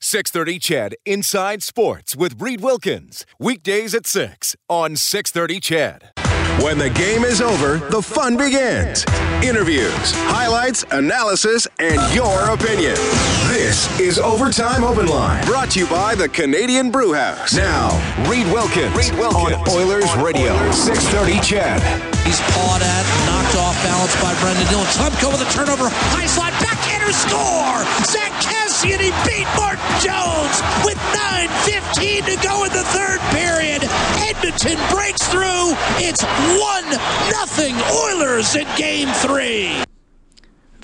630 CHED Inside Sports with Reed Wilkins. Weekdays at 6 on 630 CHED. When the game is over, the fun begins. Interviews, highlights, analysis, and your opinion. This is Overtime Open Line, brought to you by the Canadian Brew House. Now, Reed Wilkins, Reed Wilkins on Oilers on Radio, Oilers. 630 CHED. He's pawed at, knocked off balance by Brendan Dillon. Schlemko with a turnover, high slot, score! Zach Kassian, he beat Martin Jones with 9.15 to go in the third period. Edmonton breaks through. It's 1 nothing Oilers in game three.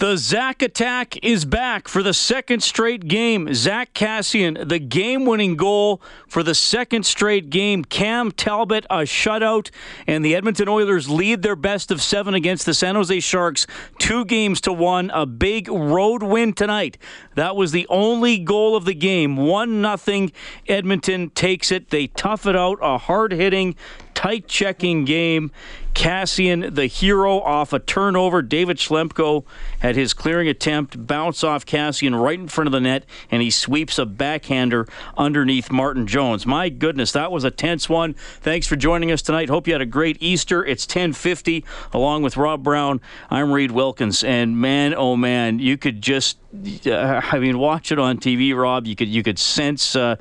The Zach attack is back for the second straight game. Zach Kassian, the game winning goal for the second straight game. Cam Talbot, a shutout. And the Edmonton Oilers lead their best of seven against the San Jose Sharks, two games to one. A big road win tonight. That was the only goal of the game. 1 nothing. Edmonton takes it. They tough it out. A hard hitting, tight checking game. Kassian, the hero, off a turnover. David Schlemko had his clearing attempt bounce off Kassian right in front of the net, and he sweeps a backhander underneath Martin Jones. My goodness, that was a tense one. Thanks for joining us tonight. Hope you had a great Easter. It's 10:50, along with Rob Brown. I'm Reed Wilkins, and man, oh man, you could just, uh, I mean, watch it on TV, Rob. You could you could sense uh,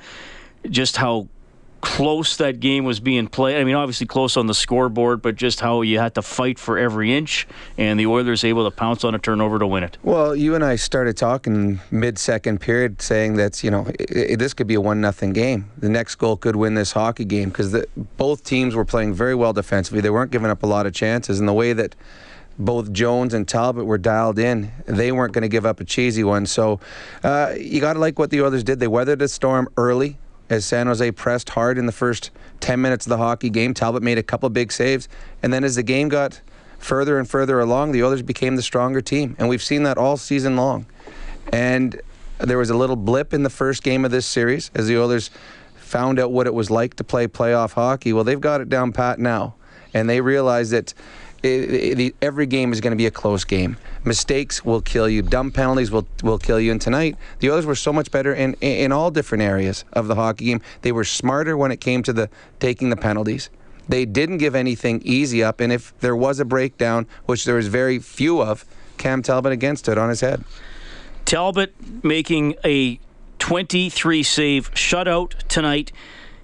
just how close that game was being played. I mean, obviously close on the scoreboard, but just how you had to fight for every inch, and the Oilers able to pounce on a turnover to win it. Well, you and I started talking mid-second period, saying that you know it, it, this could be a one nothing game. The next goal could win this hockey game because both teams were playing very well defensively. They weren't giving up a lot of chances, and the way that both Jones and Talbot were dialed in. They weren't going to give up a cheesy one. So uh, you got to like what the Oilers did. They weathered the storm early as San Jose pressed hard in the first 10 minutes of the hockey game. Talbot made a couple big saves. And then as the game got further and further along, the Oilers became the stronger team. And we've seen that all season long. And there was a little blip in the first game of this series as the Oilers found out what it was like to play playoff hockey. Well, they've got it down pat now. And they realize that it, it, every game is going to be a close game. Mistakes will kill you. Dumb penalties will will kill you. And tonight, the Oilers were so much better in in all different areas of the hockey game. They were smarter when it came to the taking the penalties. They didn't give anything easy up. And if there was a breakdown, which there was very few of, Cam Talbot against it on his head. Talbot making a 23 save shutout tonight.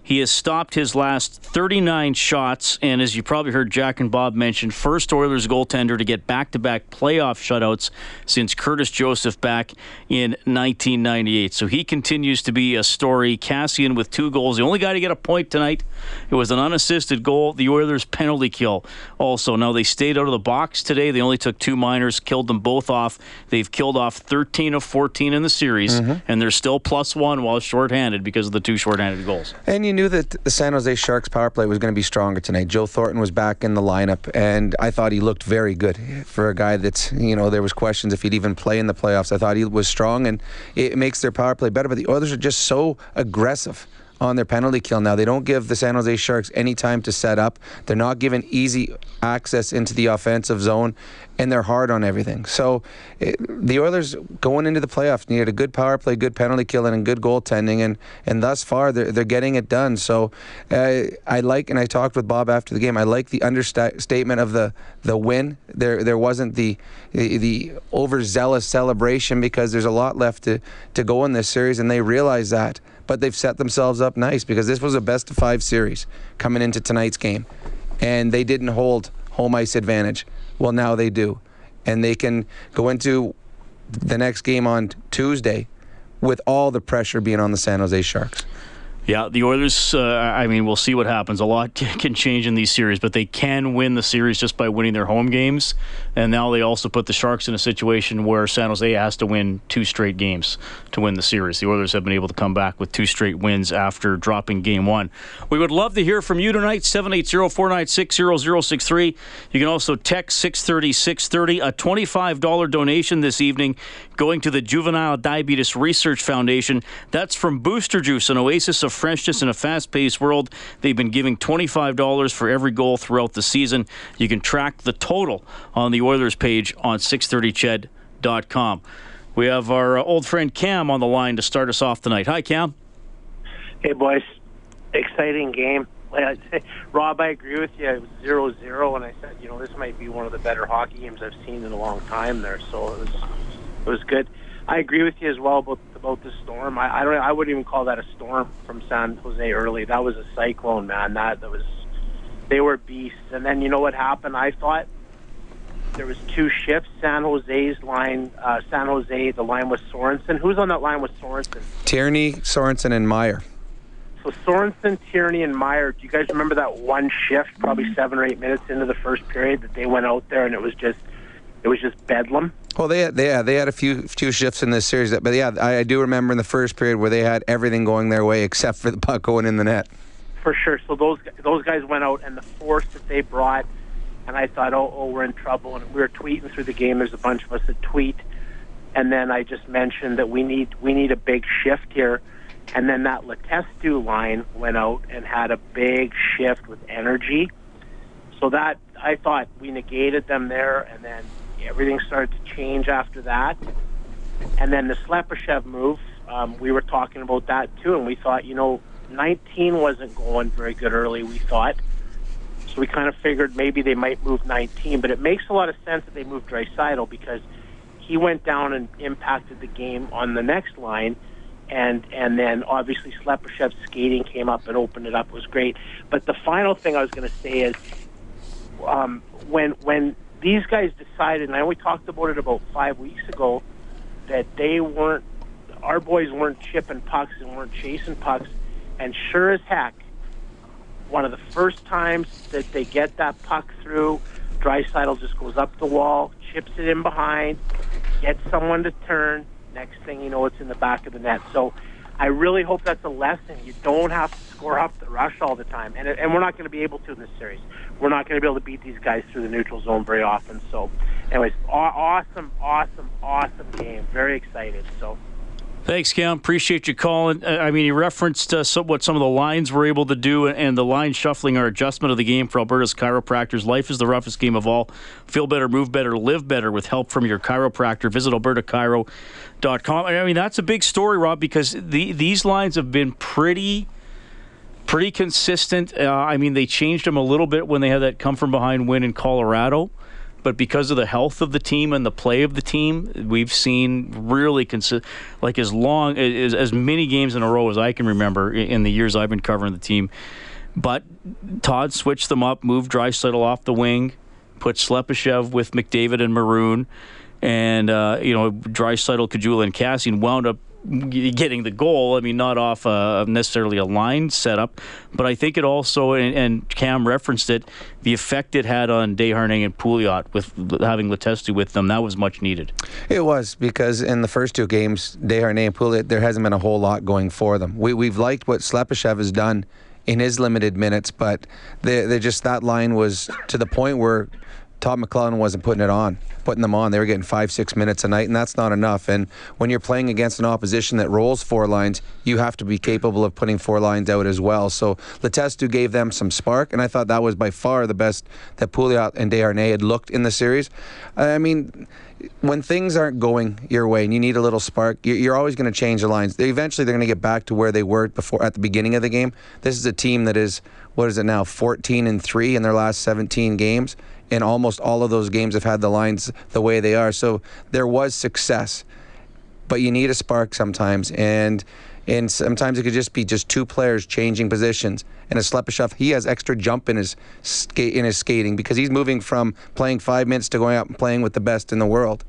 He has stopped his last 39 shots, and as you probably heard Jack and Bob mention, first Oilers goaltender to get back to back playoff shutouts since Curtis Joseph back in 1998. So he continues to be a story. Kassian with two goals. The only guy to get a point tonight. It was an unassisted goal. The Oilers penalty kill also. Now they stayed out of the box today. They only took two minors, killed them both off. They've killed off 13 of 14 in the series, mm-hmm. and they're still plus one while shorthanded because of the two shorthanded goals. And you knew that the San Jose Sharks power play was going to be stronger tonight. Joe Thornton was back in the lineup, and I thought he looked very good for a guy that's, you know, there was questions if he'd even play in the playoffs. I thought he was strong, and it makes their power play better. But the Oilers are just so aggressive on their penalty kill now. They don't give the San Jose Sharks any time to set up. They're not given easy access into the offensive zone, and they're hard on everything. So it, the Oilers going into the playoffs needed a good power play, good penalty killing, and good goaltending, and and thus far they're they're getting it done. So uh, I like, and I talked with Bob after the game. I like the understatement of the the win. There there wasn't the the, the overzealous celebration because there's a lot left to to go in this series, and they realize that but they've set themselves up nice because this was a best of five series coming into tonight's game. And they didn't hold home ice advantage. Well, now they do. And they can go into the next game on Tuesday with all the pressure being on the San Jose Sharks. Yeah, the Oilers, uh, I mean, we'll see what happens. A lot can change in these series, but they can win the series just by winning their home games. And now they also put the Sharks in a situation where San Jose has to win two straight games to win the series. The Oilers have been able to come back with two straight wins after dropping game one. We would love to hear from you tonight, 780 496 0063. You can also text 630 630, a $25 donation this evening going to the Juvenile Diabetes Research Foundation. That's from Booster Juice, an oasis of freshness in a fast paced world. They've been giving $25 for every goal throughout the season. You can track the total on the Oilers page on 630ched.com. We have our uh, old friend Cam on the line to start us off tonight. Hi, Cam. Hey, boys. Exciting game. Rob, I agree with you. It was zero zero, and I said, you know, this might be one of the better hockey games I've seen in a long time there. So it was, it was good. I agree with you as well about about the storm. I, I don't. I wouldn't even call that a storm from San Jose early. That was a cyclone, man. That that was. They were beasts. And then you know what happened? I thought there was two shifts. San Jose's line, uh, San Jose, the line was Sorensen. Who's on that line with Sorensen? Tierney, Sorensen, and Meier. So Sorensen, Tierney, and Meier. Do you guys remember that one shift, probably seven or eight minutes into the first period, that they went out there and it was just, it was just bedlam. Well, they had, they had, they had a few few shifts in this series, but yeah, I, I do remember in the first period where they had everything going their way except for the puck going in the net. For sure. So those those guys went out, and the force that they brought, and I thought, oh, oh, we're in trouble. And we were tweeting through the game. There's a bunch of us that tweet, and then I just mentioned that we need we need a big shift here. And then that Letestu line went out and had a big shift with energy. So that I thought we negated them there, and then everything started to change after that. And then the Slepyshev move, um, we were talking about that too, and we thought, you know, 19 wasn't going very good early, we thought. So we kind of figured maybe they might move 19, but it makes a lot of sense that they moved Draisaitl because he went down and impacted the game on the next line. And and then obviously Slepyshev's skating came up and opened it up it was great. But the final thing I was going to say is um, when when these guys decided, and only talked about it about five weeks ago, that they weren't, our boys weren't chipping pucks and weren't chasing pucks. And sure as heck, one of the first times that they get that puck through, Draisaitl just goes up the wall, chips it in behind, gets someone to turn. Next thing you know, it's in the back of the net. So I really hope that's a lesson. You don't have to score off the rush all the time, and and we're not going to be able to in this series. We're not going to be able to beat these guys through the neutral zone very often. So, anyways, awesome, awesome, awesome game. Very excited. So. Thanks, Cam. Appreciate you calling. Uh, I mean, he referenced uh, some, what some of the lines were able to do, and the line shuffling our adjustment of the game for Alberta's chiropractors. Life is the roughest game of all. Feel better, move better, live better with help from your chiropractor. Visit albertachiro.com. I mean, that's a big story, Rob, because the, these lines have been pretty pretty consistent. Uh, I mean, they changed them a little bit when they had that come from behind win in Colorado but because of the health of the team and the play of the team, we've seen really consi- like as long as as many games in a row as I can remember in the years I've been covering the team. But Todd switched them up, moved Draisaitl off the wing, put Slepyshev with McDavid and Maroon, and uh, you know Draisaitl, Caggiula, and Kassian wound up getting the goal. I mean, not off uh, necessarily a line setup, but I think it also, and, and, Cam referenced it, the effect it had on Desharnais and Pouliot with having Letestu with them, that was much needed. It was because in the first two games, Desharnais and Pouliot, there hasn't been a whole lot going for them. We, we've liked what Slepyshev has done in his limited minutes, but they, they just that line was to the point where Todd McLellan wasn't putting it on, putting them on. They were getting five, six minutes a night, and that's not enough. And when you're playing against an opposition that rolls four lines, you have to be capable of putting four lines out as well. So Letestu gave them some spark, and I thought that was by far the best that Pouliot and Desharnais had looked in the series. I mean, when things aren't going your way and you need a little spark, you're always going to change the lines. Eventually, they're going to get back to where they were before at the beginning of the game. This is a team that is what is it now, 14 and three in their last 17 games in almost all of those games have had the lines the way they are. So there was success, but you need a spark sometimes, and and sometimes it could just be just two players changing positions. And a Slepyshev, he has extra jump in his skate in his skating because he's moving from playing five minutes to going out and playing with the best in the world.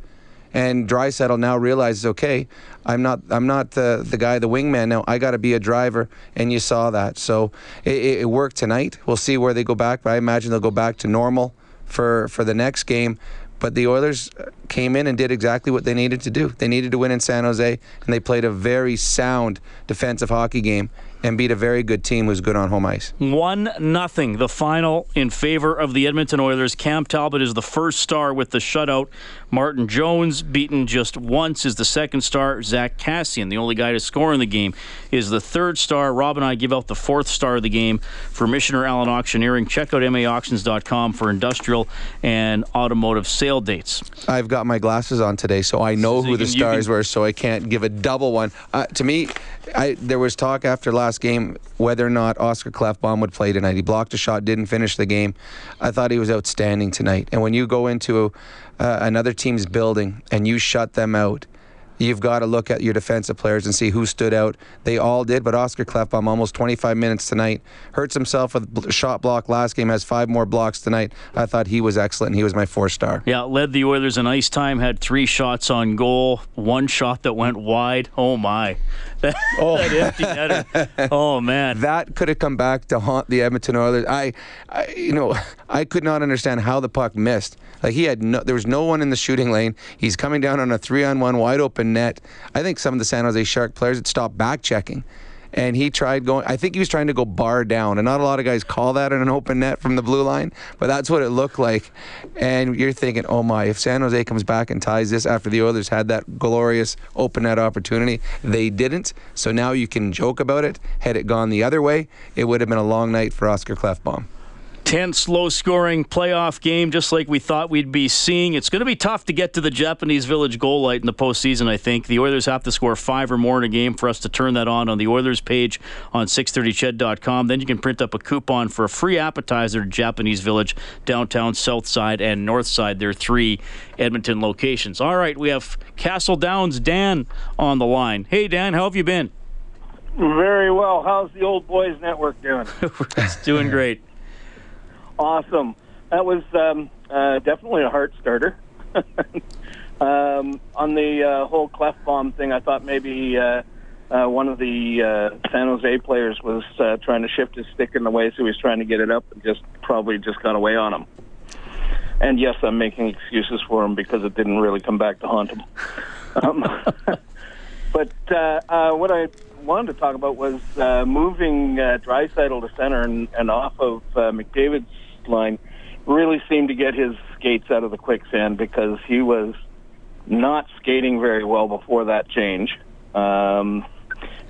And Draisaitl now realizes, okay, I'm not I'm not the the guy, the wingman now. I got to be a driver, and you saw that. So it, it worked tonight. We'll see where they go back, but I imagine they'll go back to normal for for the next game. But the Oilers came in and did exactly what they needed to do. They needed to win in San Jose, and they played a very sound defensive hockey game and beat a very good team who's good on home ice. One nothing, the final in favor of the Edmonton Oilers. Cam Talbot is the first star with the shutout. Martin Jones, beaten just once, is the second star. Zach Kassian, the only guy to score in the game, is the third star. Rob and I give out the fourth star of the game for Michener Allen Auctioneering. Check out maauctions.com for industrial and automotive sale dates. I've got my glasses on today, so I know so who the stars can... were, so I can't give a double one. Uh, to me, I, there was talk after last game whether or not Oscar Klefbom would play tonight. He blocked a shot, didn't finish the game. I thought he was outstanding tonight. And when you go into uh, another team's building and you shut them out, you've got to look at your defensive players and see who stood out. They all did, but Oscar Klefbom, almost 25 minutes tonight, hurts himself with shot block last game, has five more blocks tonight. I thought he was excellent. He was my four star. Yeah, led the Oilers in ice time, had three shots on goal, one shot that went wide. Oh, my. oh. that empty netter. Oh, man. That could have come back to haunt the Edmonton Oilers. I, I, you know, I could not understand how the puck missed. Like he had no, there was no one in the shooting lane. He's coming down on a three-on-one wide open net. I think some of the San Jose Shark players had stopped back checking and he tried going. I think he was trying to go bar down, and not a lot of guys call that in an open net from the blue line, but that's what it looked like. And you're thinking, oh my, if San Jose comes back and ties this after the Oilers had that glorious open net opportunity, they didn't. So now you can joke about it. Had it gone the other way, it would have been a long night for Oscar Klefbom tense, low scoring playoff game, just like we thought we'd be seeing. It's going to be tough to get to the Japanese Village goal light in the postseason, I think. The Oilers have to score five or more in a game for us to turn that on on the Oilers page on 630ched.com. Then you can print up a coupon for a free appetizer to Japanese Village, downtown, south side, and north side. There are three Edmonton locations. All right, we have Castle Downs Dan on the line. Hey, Dan, how have you been? Very well. How's the Old Boys Network doing? it's doing great. Awesome. That was um, uh, definitely a heart starter. um, on the uh, whole bomb thing, I thought maybe uh, uh, one of the uh, San Jose players was uh, trying to shift his stick in the way, so he was trying to get it up and just probably just got away on him. And yes, I'm making excuses for him because it didn't really come back to haunt him. Um, but uh, uh, what I wanted to talk about was uh, moving uh, Draisaitl to center and, and off of uh, McDavid's line really seemed to get his skates out of the quicksand because he was not skating very well before that change. Um,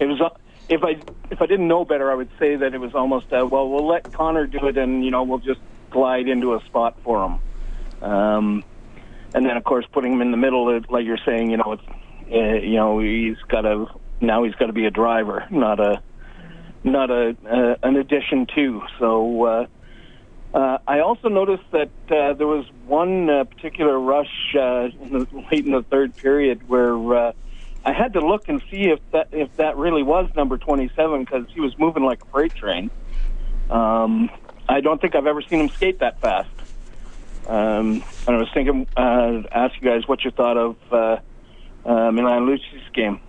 it was if I if I didn't know better, I would say that it was almost a, well, we'll let Connor do it, and you know we'll just glide into a spot for him. Um, and then of course putting him in the middle, like you're saying, you know, it's uh, you know he's got to now he's got to be a driver, not a not a uh, an addition to. So uh, uh, I also noticed that uh, there was one uh, particular rush uh, in the, late in the third period where uh, I had to look and see if that if that really was number 27 because he was moving like a freight train. Um, I don't think I've ever seen him skate that fast. Um, and I was thinking, uh, ask you guys what you thought of uh, uh, Milan Lucic's game.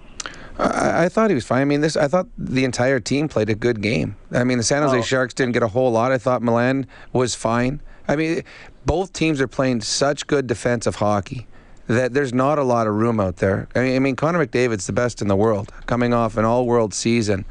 I, I, thought he was fine. I mean, this. I thought the entire team played a good game. I mean, the San Jose oh. Sharks didn't get a whole lot. I thought Milan was fine. I mean, both teams are playing such good defensive hockey that there's not a lot of room out there. I mean, I mean Connor McDavid's the best in the world, coming off an all-world season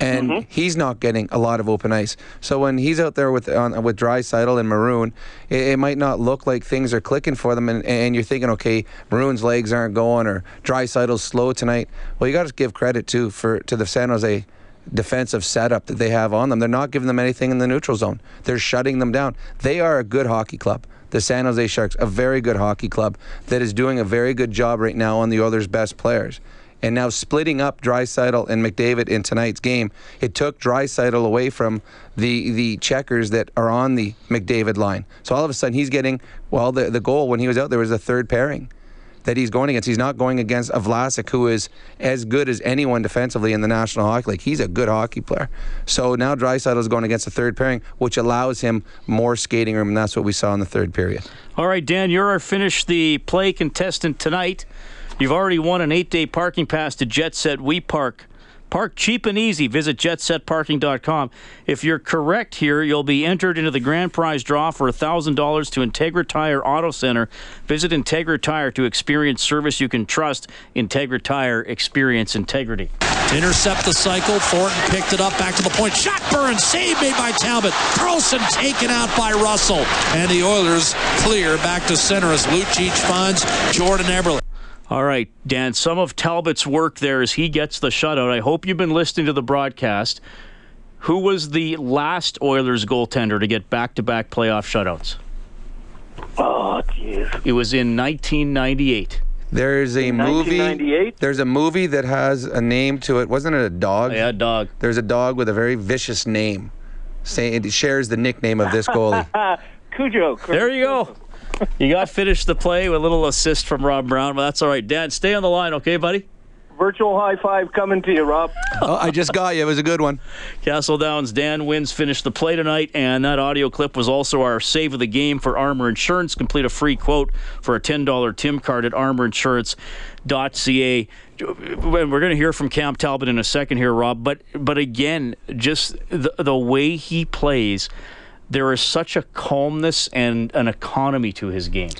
and mm-hmm. he's not getting a lot of open ice. So when he's out there with on, with Draisaitl and Maroon, it, it, might not look like things are clicking for them, and, and you're thinking, okay, Maroon's legs aren't going or Draisaitl's slow tonight. Well, you got to give credit too for to the San Jose defensive setup that they have on them. They're not giving them anything in the neutral zone. They're shutting them down. They are a good hockey club. The San Jose Sharks, a very good hockey club that is doing a very good job right now on the Oilers' best players and now splitting up Draisaitl and McDavid in tonight's game, it took Draisaitl away from the the checkers that are on the McDavid line. So all of a sudden he's getting well the the goal when he was out there was a third pairing. that he's going against. He's not going against a Vlasic who is as good as anyone defensively in the National Hockey League. He's a good hockey player. So now Draisaitl is going against a third pairing, which allows him more skating room, and that's what we saw in the third period. All right, Dan, you're our finish the play contestant tonight. You've already won an eight day parking pass to Jet Set We Park. Park cheap and easy. Visit jetsetparking.com. If you're correct here, you'll be entered into the grand prize draw for $1,000 to Integra Tire Auto Center. Visit Integra Tire to experience service you can trust. Integra Tire, experience integrity. Intercept the cycle, Thornton picked it up back to the point. Shot burn, save made by Talbot. Karlsson taken out by Russell. And the Oilers clear back to center as Lucic finds Jordan Eberle. All right, Dan, some of Talbot's work there as he gets the shutout. I hope you've been listening to the broadcast. Who was the last Oilers goaltender to get back to back playoff shutouts? Oh, jeez. It was in 1998. There's a movie. 1998? There's a movie that has a name to it. Wasn't it a dog? Yeah, dog. There's a dog with a very vicious name. Say it shares the nickname of this goalie. Cujo. There you go. You got finished the play with a little assist from Rob Brown, but that's all right. Dan, stay on the line, okay, buddy? Virtual high five coming to you, Rob. oh, I just got you. It was a good one. Castle Downs, Dan wins, finished the play tonight, and that audio clip was also our save of the game for Armor Insurance. Complete a free quote for a $10 Tim card at armorinsurance.ca. We're going to hear from Cam Talbot in a second here, Rob, but but again, just the, the way he plays, there is such a calmness and an economy to his game.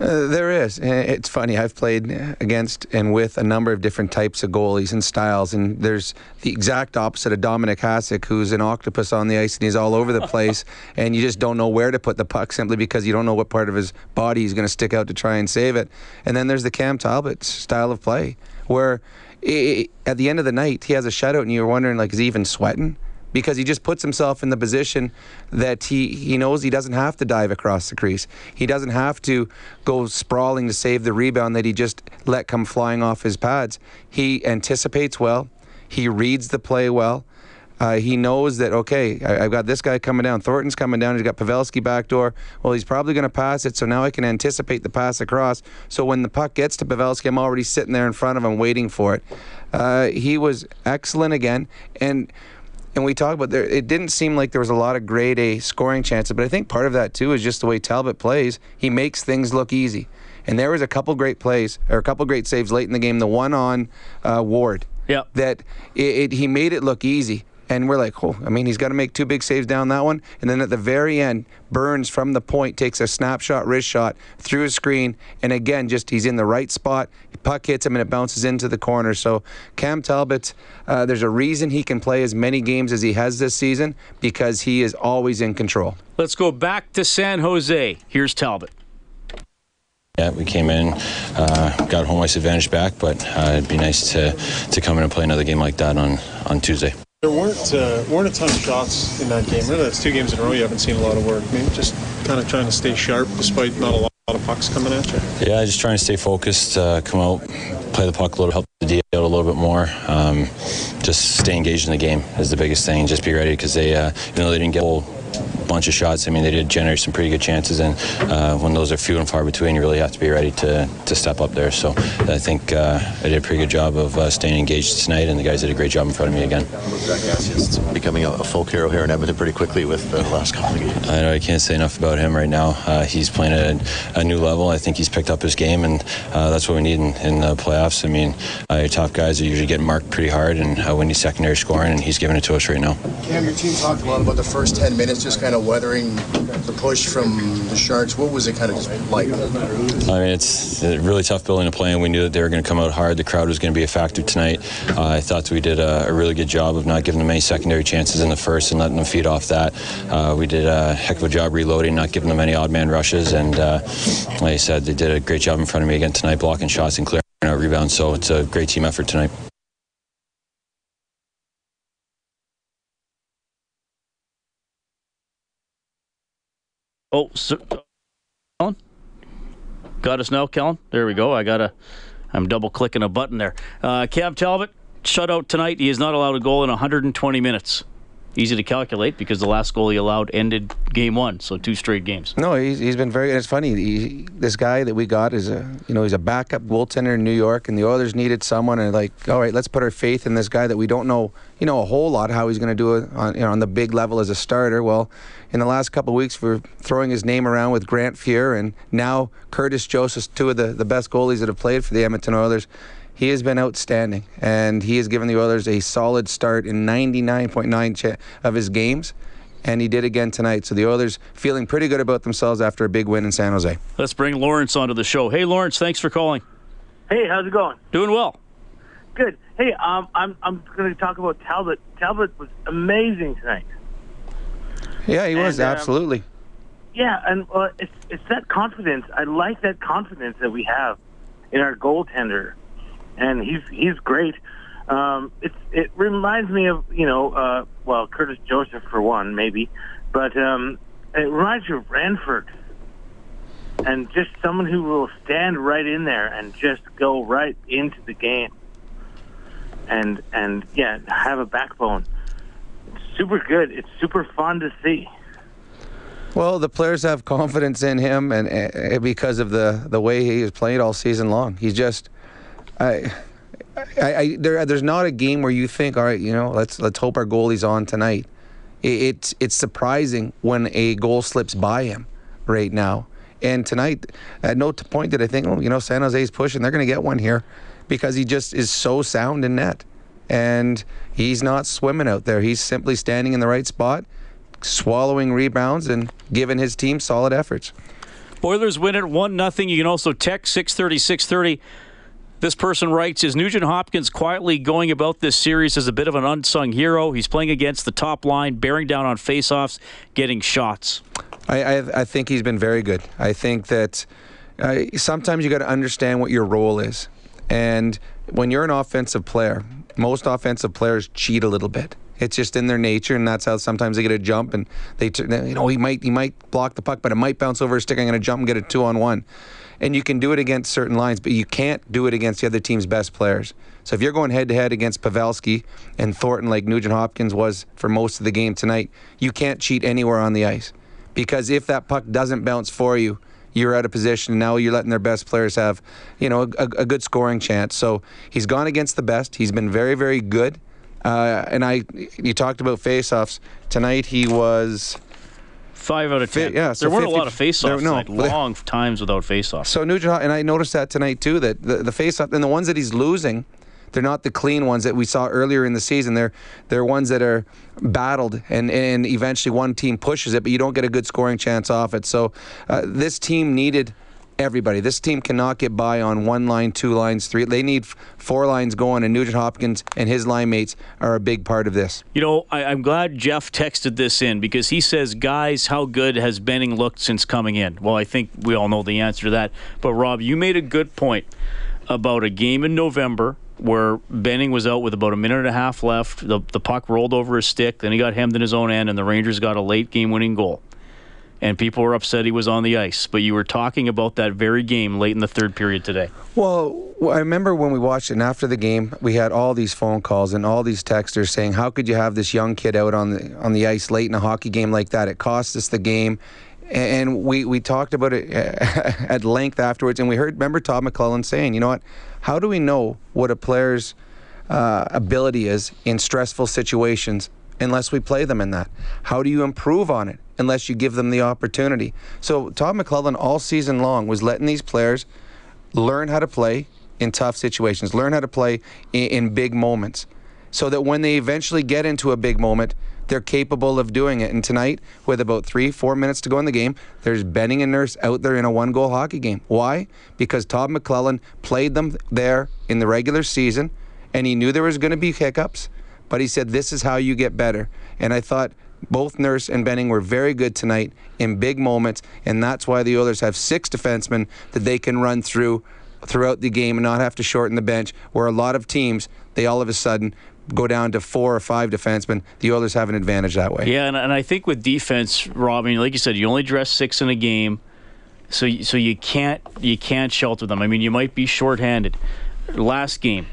Uh, there is. Uh, It's funny. I've played against and with a number of different types of goalies and styles, and there's the exact opposite of Dominik Hasek, who's an octopus on the ice and he's all over the place, and you just don't know where to put the puck simply because you don't know what part of his body he's going to stick out to try and save it. And then there's the Cam Talbot style of play, where i at the end of the night he has a shutout, and you're wondering like, is he even sweating? Because he just puts himself in the position that he, he knows he doesn't have to dive across the crease. He doesn't have to go sprawling to save the rebound that he just let come flying off his pads. He anticipates well, he reads the play well. Uh, he knows that okay, I, I've got this guy coming down. Thornton's coming down. He's got Pavelski back door. Well, he's probably going to pass it, so now I can anticipate the pass across. So when the puck gets to Pavelski, I'm already sitting there in front of him waiting for it. Uh, he was excellent again, and and we talked about there. It didn't seem like there was a lot of grade A scoring chances, but I think part of that too is just the way Talbot plays. He makes things look easy, and there was a couple great plays or a couple great saves late in the game. The one on uh, Ward, Yeah. that it, it, he made it look easy. And we're like, oh, I mean, he's got to make two big saves down that one. And then at the very end, Burns from the point takes a snapshot wrist shot through his screen. And again, just he's in the right spot. Puck hits him and it bounces into the corner. So Cam Talbot, uh, there's a reason he can play as many games as he has this season because he is always in control. Let's go back to San Jose. Here's Talbot. Yeah, we came in, uh, got home ice advantage back, but uh, it'd be nice to, to come in and play another game like that on, on Tuesday. There weren't uh, weren't a ton of shots in that game. Really, that's two games in a row you haven't seen a lot of work. Maybe just kind of trying to stay sharp despite not a lot, lot of pucks coming at you. Yeah, just trying to stay focused, uh, come out, play the puck a little, help the D out a little bit more. Um, just stay engaged in the game is the biggest thing. Just be ready because they, uh, though they didn't get a bunch of shots, I mean, they did generate some pretty good chances. And uh, when those are few and far between, you really have to be ready to, to step up there. So I think uh, I did a pretty good job of uh, staying engaged tonight, and the guys did a great job in front of me again. Zach Kassian becoming a, a folk hero here in Edmonton pretty quickly with the last couple of games. I know I can't say enough about him right now. Uh, he's playing at a, a new level. I think he's picked up his game, and uh, that's what we need in, in the playoffs. I mean, uh, your top guys are usually getting marked pretty hard, and uh, we need secondary scoring, and he's giving it to us right now. Cam, your team talked a lot about the first 10 minutes, just kind of weathering the push from the Sharks. What was it kind of like? I mean, it's a really tough building to play in. We knew that they were going to come out hard. The crowd was going to be a factor tonight. Uh, I thought we did a, a really good job of not giving them any secondary chances in the first and letting them feed off that. Uh, we did a heck of a job reloading, not giving them any odd man rushes. And uh, like I said, they did a great job in front of me again tonight, blocking shots and clearing out rebounds. So it's a great team effort tonight. Oh, so, Kellen? Got us now, Kellen? There we go. I got to, I'm double clicking a button there. Uh, Cam Talbot, shutout tonight. He is not allowed a goal in 120 minutes. Easy to calculate because the last goal he allowed ended game one, so two straight games. No, he's, he's been very. It's funny. He, this guy that we got is a you know he's a backup goaltender in New York, and the Oilers needed someone, and like, all right, let's put our faith in this guy that we don't know you know a whole lot how he's going to do it on you know on the big level as a starter. Well, in the last couple weeks, we're throwing his name around with Grant Fuhr and now Curtis Joseph, two of the the best goalies that have played for the Edmonton Oilers he has been outstanding, and he has given the Oilers a solid start in 99.9 of his games. And he did again tonight. So the Oilers feeling pretty good about themselves after a big win in San Jose. Let's bring Lawrence onto the show. Hey, Lawrence, thanks for calling. Hey, how's it going? Doing well. Good. Hey, um, I'm I'm going to talk about Talbot. Talbot was amazing tonight. Yeah, he was And, um, absolutely. Yeah, and uh, it's it's that confidence. I like that confidence that we have in our goaltender, and he's he's great. Um, it's it reminds me of you know uh, well Curtis Joseph for one maybe, but um, it reminds you of Ranford, and just someone who will stand right in there and just go right into the game, and and yeah have a backbone. It's super good. It's super fun to see. Well, the players have confidence in him, and uh, because of the the way he has played all season long, he's just, I, I, I there, there's not a game where you think, all right, you know, let's let's hope our goalie's on tonight. It, it's it's surprising when a goal slips by him right now. And tonight, at no point did I think, oh, you know, San Jose's pushing, they're going to get one here, because he just is so sound in net, and he's not swimming out there. He's simply standing in the right spot swallowing rebounds and giving his team solid efforts. Oilers win it 1 nothing. You can also text 630 630. This person writes Is Nugent Hopkins quietly going about this series as a bit of an unsung hero? He's playing against the top line, bearing down on faceoffs, getting shots. I, I, I think he's been very good. I think that uh, sometimes you got to understand what your role is. And when you're an offensive player, most offensive players cheat a little bit. It's just in their nature, and that's how sometimes they get a jump, and they, you know, he might he might block the puck, but it might bounce over a stick. I'm going to jump and get a two on one, and you can do it against certain lines, but you can't do it against the other team's best players. So if you're going head to head against Pavelski and Thornton, like Nugent Hopkins was for most of the game tonight, you can't cheat anywhere on the ice, because if that puck doesn't bounce for you, you're out of position. And now you're letting their best players have, you know, a, a good scoring chance. So he's gone against the best. He's been very, very good. Uh, and I, you talked about face-offs tonight. He was five out of ten. yeah, so there weren't 50 a lot of face-offs. no, tonight. long times without face-offs. So Nugent, and I noticed that tonight too. That the, the face-off and the ones that he's losing, they're not the clean ones that we saw earlier in the season. They're they're ones that are battled, and and eventually one team pushes it, but you don't get a good scoring chance off it. So uh, this team needed. Everybody. This team cannot get by on one line, two lines, three. They need four lines going, and Nugent Hopkins and his line mates are a big part of this. You know, I, I'm glad Jeff texted this in because he says, guys, how good has Benning looked since coming in? Well, I think we all know the answer to that. But, Rob, you made a good point about a game in November where Benning was out with about a minute and a half left. The, the puck rolled over his stick, then he got hemmed in his own end, and the Rangers got a late game winning goal. And people were upset he was on the ice. But you were talking about that very game late in the third period today. Well, I remember when we watched it, and after the game, we had all these phone calls and all these texters saying, "How could you have this young kid out on the on the ice late in a hockey game like that? It cost us the game." And we, we talked about it at length afterwards, and we heard remember Todd McLellan saying, "You know what? How do we know what a player's uh, ability is in stressful situations unless we play them in that? How do you improve on it unless you give them the opportunity?" So Todd McLellan all season long was letting these players learn how to play in tough situations, learn how to play in, in big moments, so that when they eventually get into a big moment, they're capable of doing it. And tonight, with about three, four minutes to go in the game, there's Benning and Nurse out there in a one goal hockey game. Why? Because Todd McLellan played them there in the regular season, and he knew there was going to be hiccups, but he said, This is how you get better. And I thought, both Nurse and Benning were very good tonight in big moments, and that's why the Oilers have six defensemen that they can run through throughout the game and not have to shorten the bench. Where a lot of teams, they all of a sudden go down to four or five defensemen. The Oilers have an advantage that way. Yeah, and, and I think with defense, Rob, I mean, like you said, you only dress six in a game, so so you can't you can't shelter them. I mean, you might be shorthanded. Last game,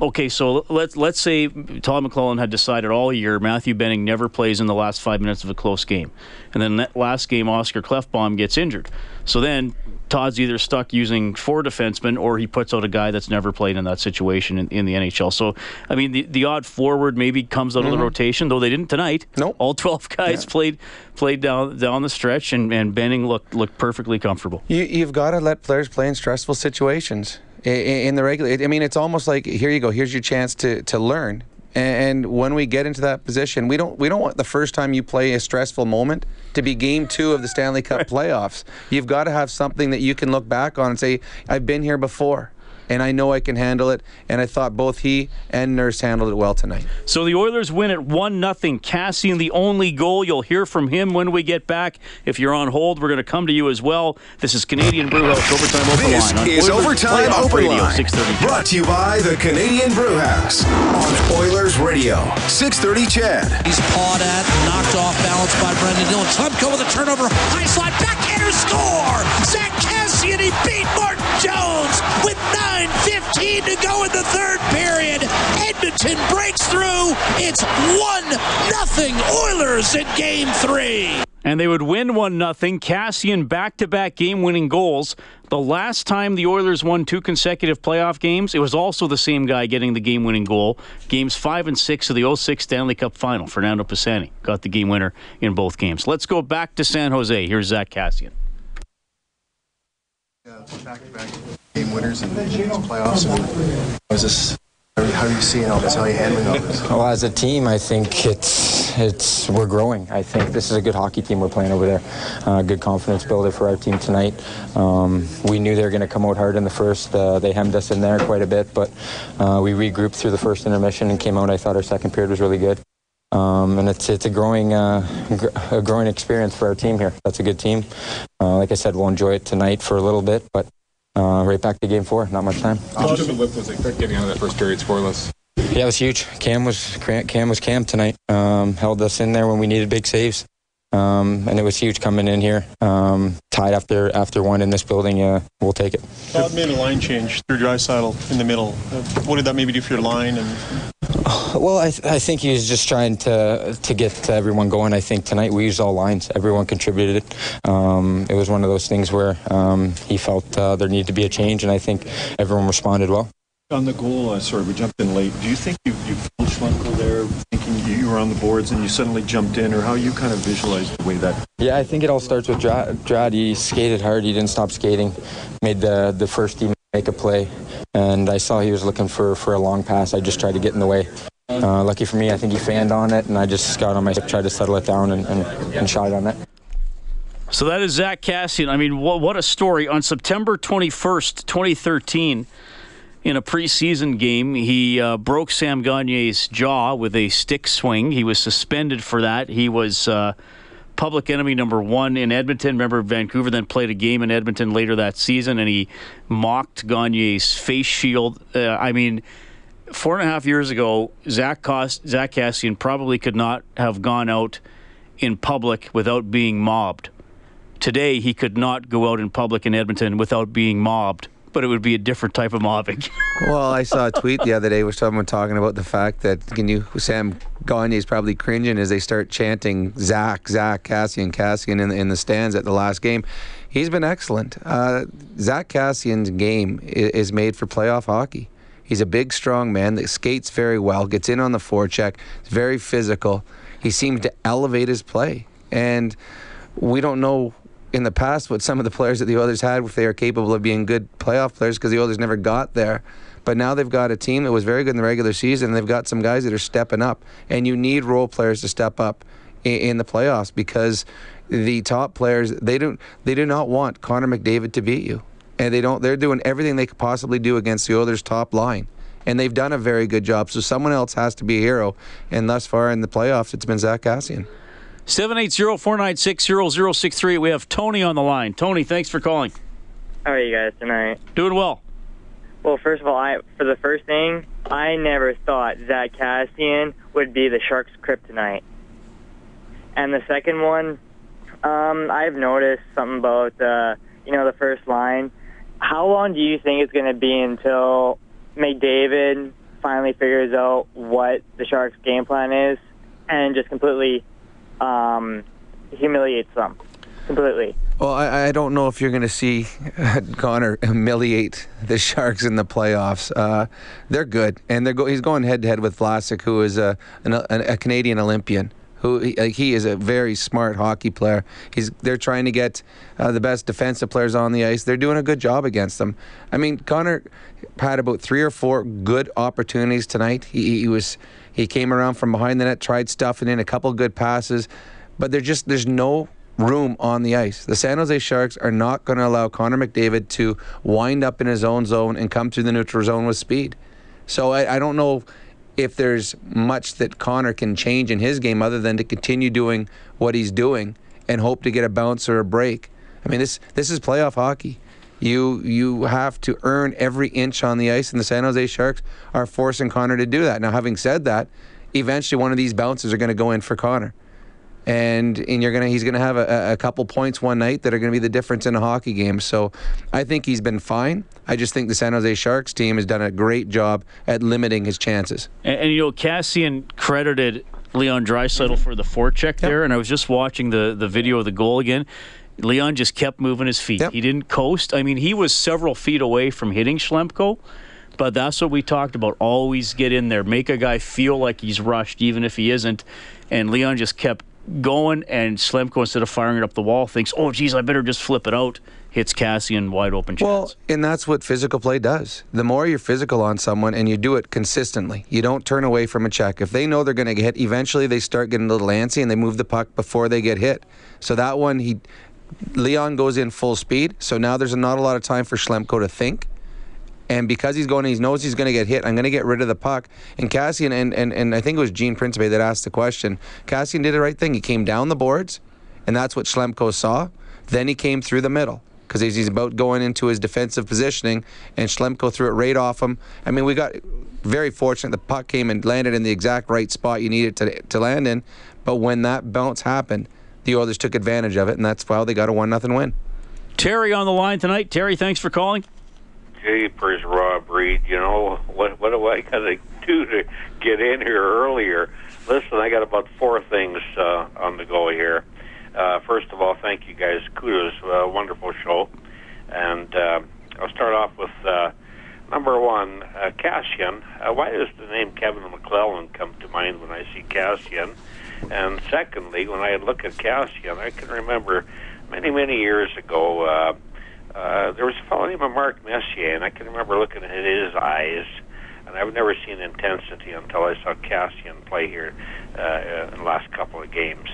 okay, so let's let's say Todd McLellan had decided all year Matthew Benning never plays in the last five minutes of a close game, and then that last game Oscar Klefbom gets injured. So then Todd's either stuck using four defensemen or he puts out a guy that's never played in that situation in, in the NHL. So, I mean, the, the odd forward maybe comes out mm-hmm. of the mm-hmm. rotation, though they didn't tonight. No, nope. all twelve guys yeah. played played down down the stretch, and, and Benning looked looked perfectly comfortable. You, you've got to let players play in stressful situations in the regular. I mean, it's almost like here you go. Here's your chance to to learn. And when we get into that position, we don't we don't want the first time you play a stressful moment to be game two of the Stanley Cup playoffs. You've got to have something that you can look back on and say, I've been here before and I know I can handle it. And I thought both he and Nurse handled it well tonight. So the Oilers win at 1 0. Kassian, the only goal. You'll hear from him when we get back. If you're on hold, we're going to come to you as well. This is Canadian Brewhouse Overtime Open this Line. This is Oilers Overtime Open Radio, Line. Brought to you by the Canadian Brewhouse on Oilers Radio. 630 CHED. He's pawed at, knocked off balance by Brendan Dillon. Schlemko with a turnover. High slot, backhander score. Zach Kassian, he beat Martin Jones with 9.15 to go in the third period. Edmonton breaks through. It's 1 nothing Oilers in game three. And they would win 1 0. Kassian back to back game winning goals. The last time the Oilers won two consecutive playoff games, it was also the same guy getting the game winning goal. Games 5 and 6 of the 06 Stanley Cup final. Fernando Pisani got the game winner in both games. Let's go back to San Jose. Here's Zach Kassian. Back-to-back game winners in playoffs. This how are you seeing all this? How are you handling all this? Well, as a team, I think it's it's we're growing. I think this is a good hockey team we're playing over there. Uh, good confidence builder for our team tonight. Um, we knew they were going to come out hard in the first. Uh, they hemmed us in there quite a bit, but uh, we regrouped through the first intermission and came out. I thought our second period was really good. Um, and it's it's a growing uh, gr- a growing experience for our team here. That's a good team. Uh, like I said, we'll enjoy it tonight for a little bit, but uh, right back to game four. Not much time. How much of a lift was it getting out of that first period scoreless? Yeah, it was huge. Cam was Cam was Cam tonight. Um, held us in there when we needed big saves, um, and it was huge coming in here. Um, tied after after one in this building. Uh, we'll take it. Todd made a line change through Draisaitl in the middle. Uh, what did that maybe do for your line? And well, I, th- I think he was just trying to to get everyone going. I think tonight we used all lines. Everyone contributed. Um, it was one of those things where um, he felt uh, there needed to be a change, and I think everyone responded well. On the goal, uh, sorry, we jumped in late. Do you think you, you pulled Schlemko there, thinking you were on the boards and you suddenly jumped in, or how you kind of visualized the way that? Yeah, I think it all starts with Drad. He skated hard. He didn't stop skating. Made the the first team make a play, and I saw he was looking for for a long pass. I just tried to get in the way. Uh, lucky for me, I think he fanned on it, and I just got on my tried to settle it down and, and, and shot on it. So that is Zach Kassian. I mean, what, what a story. On September 21st, 2013, in a preseason game, he uh, broke Sam Gagner's jaw with a stick swing. He was suspended for that. He was uh, public enemy number one in Edmonton. Remember, Vancouver then played a game in Edmonton later that season, and he mocked Gagner's face shield. Uh, I mean, four and a half years ago, Zach, Cost, Zach Kassian probably could not have gone out in public without being mobbed. Today, he could not go out in public in Edmonton without being mobbed, but it would be a different type of mobbing. well, I saw a tweet the other day where someone talking about the fact that can you Sam Gagne is probably cringing as they start chanting Zach, Zach, Kassian, Cassian in the, in the stands at the last game. He's been excellent. Uh, Zach Kassian's game is made for playoff hockey. He's a big, strong man that skates very well, gets in on the forecheck, is very physical. He seems to elevate his play. And we don't know in the past what some of the players that the Oilers had, if they are capable of being good playoff players, because the Oilers never got there. But now they've got a team that was very good in the regular season, and they've got some guys that are stepping up. And you need role players to step up in, in the playoffs because the top players they don't they do not want Connor McDavid to beat you and they don't. They're doing everything they could possibly do against the Oilers' top line, and they've done a very good job. So someone else has to be a hero, and thus far in the playoffs, it's been Zach Kassian. 780-496-0063. We have Tony on the line. Tony, thanks for calling. How are you guys tonight? Doing well. Well, first of all, I for the first thing, I never thought Zach Kassian would be the Sharks' kryptonite. And the second one, um, I've noticed something about uh, you know the first line how long do you think it's going to be until McDavid finally figures out what the Sharks' game plan is and just completely um, humiliates them completely. Well, I, I don't know if you're going to see Connor humiliate the Sharks in the playoffs. Uh, they're good, and they're go- he's going head to head with Vlasic, who is a, an, a, Canadian Olympian. Who he, like, he is a very smart hockey player. He's they're trying to get uh, the best defensive players on the ice. They're doing a good job against them. I mean, Connor had about three or four good opportunities tonight. He, he was he came around from behind the net, tried stuffing in a couple good passes, but there just there's no room on the ice. The San Jose Sharks are not going to allow Connor McDavid to wind up in his own zone and come through the neutral zone with speed. So I, I don't know if there's much that Connor can change in his game other than to continue doing what he's doing and hope to get a bounce or a break. I mean, this this is playoff hockey. You you have to earn every inch on the ice, and the San Jose Sharks are forcing Connor to do that. Now, having said that, eventually one of these bounces are going to go in for Connor and and you're gonna he's gonna have a, a couple points one night that are gonna be the difference in a hockey game. So I think he's been fine. I just think the San Jose Sharks team has done a great job at limiting his chances. And, and you know, Kassian credited Leon Draisaitl for the forecheck there, and I was just watching the the video of the goal again. Leon just kept moving his feet. He didn't coast. I mean, he was several feet away from hitting Schlemko. But that's what we talked about. Always get in there, make a guy feel like he's rushed, even if he isn't. And Leon just kept going, and Schlemko, instead of firing it up the wall, thinks, oh, geez, I better just flip it out. Hits Kassian wide open chance. Well, and that's what physical play does. The more you're physical on someone and you do it consistently, you don't turn away from a check. If they know they're going to get hit, eventually they start getting a little antsy and they move the puck before they get hit. So that one, he Leon goes in full speed. So now there's not a lot of time for Schlemko to think. And because he's going, he knows he's going to get hit. I'm going to get rid of the puck. And Kassian, and, and, and I think it was Gene Principe that asked the question. Kassian did the right thing. He came down the boards, and that's what Schlemko saw. Then he came through the middle because he's about going into his defensive positioning, and Schlemko threw it right off him. I mean, we got very fortunate. The puck came and landed in the exact right spot you needed to, to land in. But when that bounce happened, the Oilers took advantage of it, and that's why they got a 1 nothing win. Terry on the line tonight. Terry, thanks for calling. Jeepers, Rob Reed. You know what? What do I got to do to get in here earlier? Listen, I got about four things uh, on the go here. Uh, first of all, thank you guys. Kudos, uh, wonderful show. And uh, I'll start off with uh, number one, uh, Kassian. Uh, why does the name Kevin McClelland come to mind when I see Kassian? And secondly, when I look at Kassian, I can remember many, many years ago. Uh, uh, there was a fellow named Mark Messier, and I can remember looking at his eyes, and I've never seen intensity until I saw Kassian play here uh, in the last couple of games.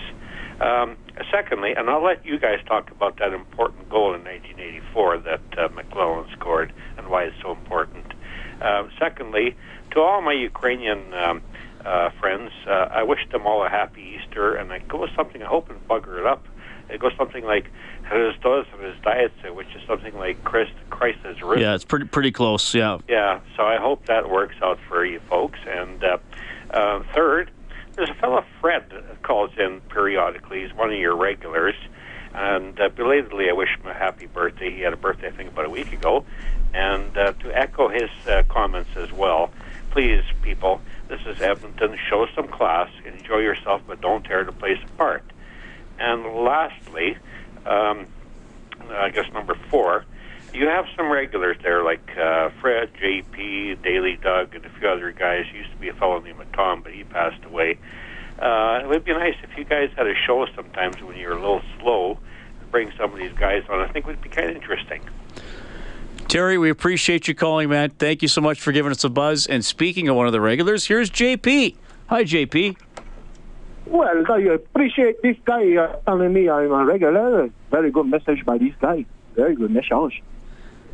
Um, secondly, and I'll let you guys talk about that important goal in 1984 that uh, McClelland scored and why it's so important. Uh, secondly, to all my Ukrainian um, uh, friends, uh, I wish them all a happy Easter, and I go with something, I hope and bugger it up. It goes something like Hristos of his diet, which is something like Christ, Christ has risen. Yeah, it's pretty pretty close. Yeah. Yeah. So I hope that works out for you folks. And uh, uh, third, there's a fellow Fred that calls in periodically. He's one of your regulars. And uh, belatedly, I wish him a happy birthday. He had a birthday, I think, about a week ago. And uh, to echo his uh, comments as well, please, people, this is Edmonton. Show some class. Enjoy yourself, but don't tear the place apart. And lastly, um, I guess number four, you have some regulars there like uh, Fred, JP, Daily Doug, and a few other guys. Used to be a fellow named Tom, but he passed away. Uh, it would be nice if you guys had a show sometimes when you're a little slow. Bring some of these guys on. I think would be kind of interesting. Terry, we appreciate you calling, man. Thank you so much for giving us a buzz. And speaking of one of the regulars, here's JP. Hi, JP. Well, I appreciate this guy uh, telling me I'm a regular. Very good message by this guy. Very good message.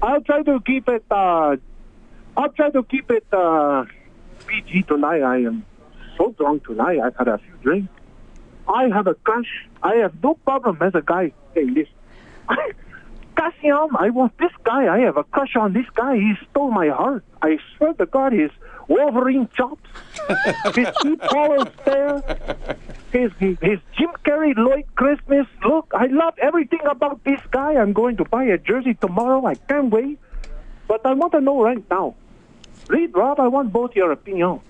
I'll try to keep it. Uh, I'll try to keep it uh, PG tonight. I am so drunk tonight. I've had a few drinks. I have a crush. I have no problem as a guy saying this. Kassian, I want this guy. I have a crush on this guy. He stole my heart. I swear to God, his Wolverine chops, his two collar stare, his, his Jim Carrey Lloyd Christmas look. I love everything about this guy. I'm going to buy a jersey tomorrow. I can't wait. But I want to know right now, Reed, Rob, I want both your opinion.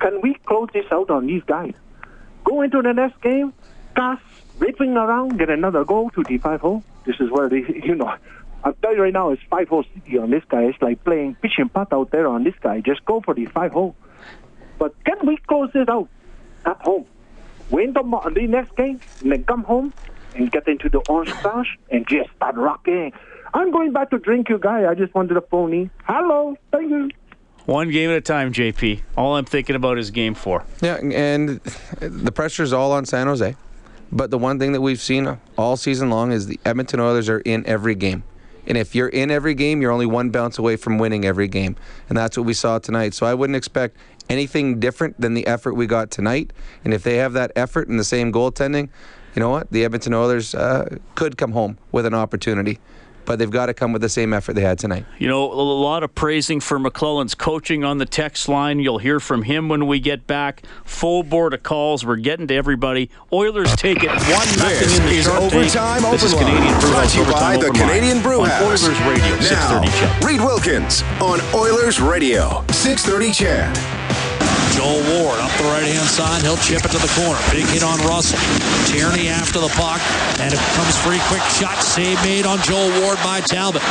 Can we close this out on these guys? Go into the next game, Gus ripping around, get another goal to the five hole. This is where they, you know, I'll tell you right now, it's five hole city on this guy. It's like playing pitch and putt out there on this guy. Just go for the five hole. But can we close it out at home? Win the, the next game, and then come home and get into the orange crush and just start rocking. I'm going back to drink, you guy. I just wanted to phone in. Hello, thank you. One game at a time, JP. All I'm thinking about is game four. Yeah, and the pressure's all on San Jose. But the one thing that we've seen all season long is the Edmonton Oilers are in every game. And if you're in every game, you're only one bounce away from winning every game. And that's what we saw tonight. So I wouldn't expect anything different than the effort we got tonight. And if they have that effort and the same goaltending, you know what? The Edmonton Oilers uh, could come home with an opportunity. But they've got to come with the same effort they had tonight. You know, a lot of praising for McLellan's coaching on the text line. You'll hear from him when we get back. Full board of calls. We're getting to everybody. Oilers take it one nothing This in the is Shark Tank. Overtime This is Canadian Brew Brought House to you by Overtime the Open Canadian Brew on House. Oilers Radio, 630 Now, CHED. Reed Wilkins on Oilers Radio, 630 CHED. Joel Ward up the right hand side. He'll chip it to the corner. Big hit on Russell. Tierney after the puck. And it comes free. Quick shot. Save made on Joel Ward by Talbot.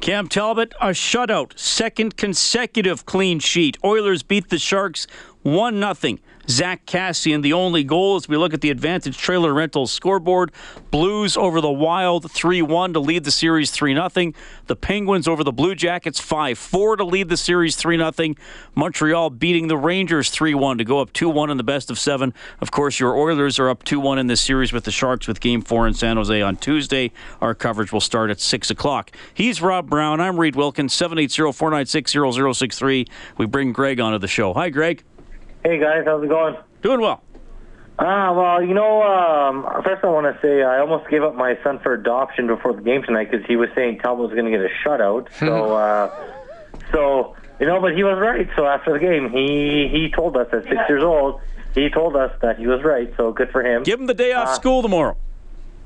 Cam Talbot, a shutout, second consecutive clean sheet. Oilers beat the Sharks 1 0. Zack Kassian, the only goal as we look at the Advantage Trailer Rentals scoreboard. Blues over the Wild 3 1 to lead the series 3 0. The Penguins over the Blue Jackets 5 4 to lead the series 3 0. Montreal beating the Rangers 3 1 to go up 2 1 in the best of seven. Of course, your Oilers are up 2 1 in this series with the Sharks with game four in San Jose on Tuesday. Our coverage will start at 6 o'clock. He's Rob Brown. I'm Reed Wilkins, 780 496 0063. We bring Greg onto the show. Hi, Greg. Hey guys, how's it going? Doing well. Ah, well, you know, um, first I want to say I almost gave up my son for adoption before the game tonight because he was saying Talbot was going to get a shutout. So, uh, so you know, but he was right. So after the game, he he told us at six years old, he told us that he was right. So good for him. Give him the day off Uh, school tomorrow.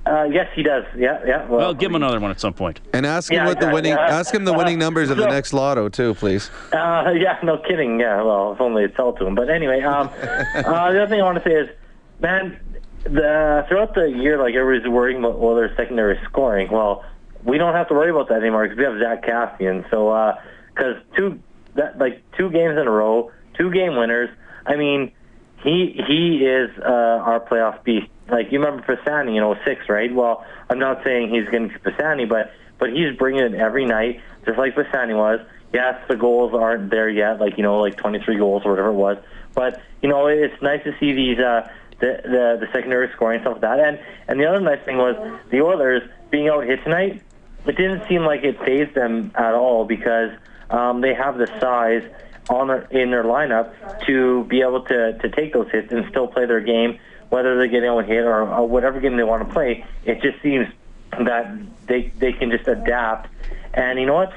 Uh, yes, he does. Yeah, yeah. Well, give him another one at some point. And ask him Yeah, what the winning yeah. ask him the winning numbers of the next lotto too, please. Uh, yeah, no kidding. Yeah, well, if only it's all to him. But anyway, um, uh, the other thing I want to say is, man, the throughout the year, like everybody's worrying about Oilers secondary scoring. Well, we don't have to worry about that anymore because we have Zack Kassian. So, because two that like two games in a row, two game winners. I mean, he he is uh, our playoff beast. Like you remember Pisani in 06, right? Well, I'm not saying he's going to Pisani, but but he's bringing it every night, just like Pisani was. Yes, the goals aren't there yet, like you know, like 23 goals or whatever it was. But you know, it's nice to see these uh, the, the the secondary scoring stuff like that. And and the other nice thing was the Oilers being out hit tonight. It didn't seem like it phased them at all because um, they have the size on their, in their lineup to be able to, to take those hits and still play their game, whether they're getting out hit or, or whatever game they want to play. It just seems that they they can just adapt. And you know what?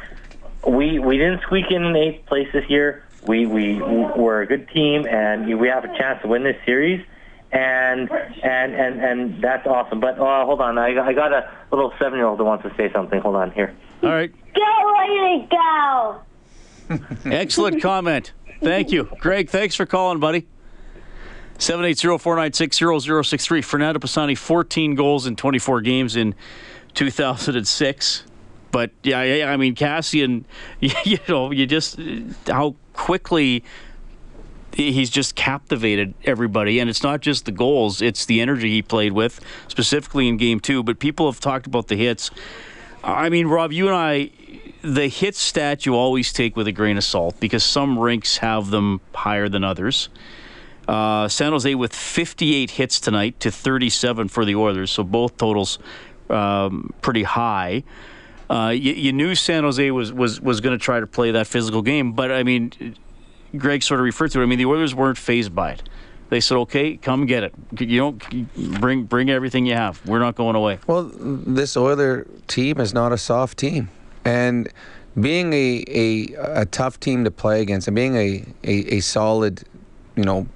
We we didn't squeak in in eighth place this year. We we we're a good team, and we have a chance to win this series. And and and and that's awesome. But uh, hold on, I, I got a little seven year old that wants to say something. Hold on here. All right. Go, Lady, go! Excellent comment. Thank you. Greg, thanks for calling, buddy. 780-496-0063. Fernando Pisani, 14 goals in 24 games in 2006. But yeah, yeah, I mean Kassian, you know, you just how quickly he's just captivated everybody and it's not just the goals, it's the energy he played with, specifically in game 2, but people have talked about the hits. I mean, Rob, you and I the hit stat you always take with a grain of salt because some rinks have them higher than others. Uh, San Jose with 58 hits tonight to 37 for the Oilers, so both totals um, pretty high. Uh, you, you knew San Jose was was was going to try to play that physical game, but I mean, Greg sort of referred to it. I mean, the Oilers weren't phased by it. They said, "Okay, come get it. You don't bring bring everything you have. We're not going away." Well, this Oiler team is not a soft team, and being a a, a tough team to play against and being a, a, a solid, you know,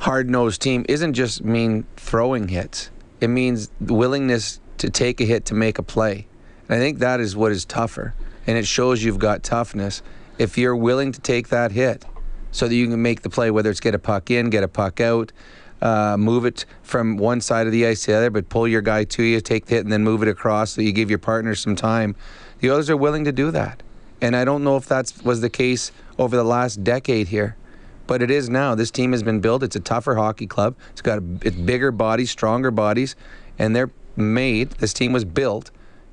hard nosed team isn't just mean throwing hits. It means willingness to take a hit to make a play. And I think that is what is tougher, and it shows you've got toughness if you're willing to take that hit so that you can make the play, whether it's get a puck in, get a puck out, uh, move it from one side of the ice to the other, but pull your guy to you, take the hit, and then move it across so you give your partner some time. The others are willing to do that. And I don't know if that was the case over the last decade here, but it is now. This team has been built. It's a tougher hockey club. It's got a, it's bigger bodies, stronger bodies, and they're made. This team was built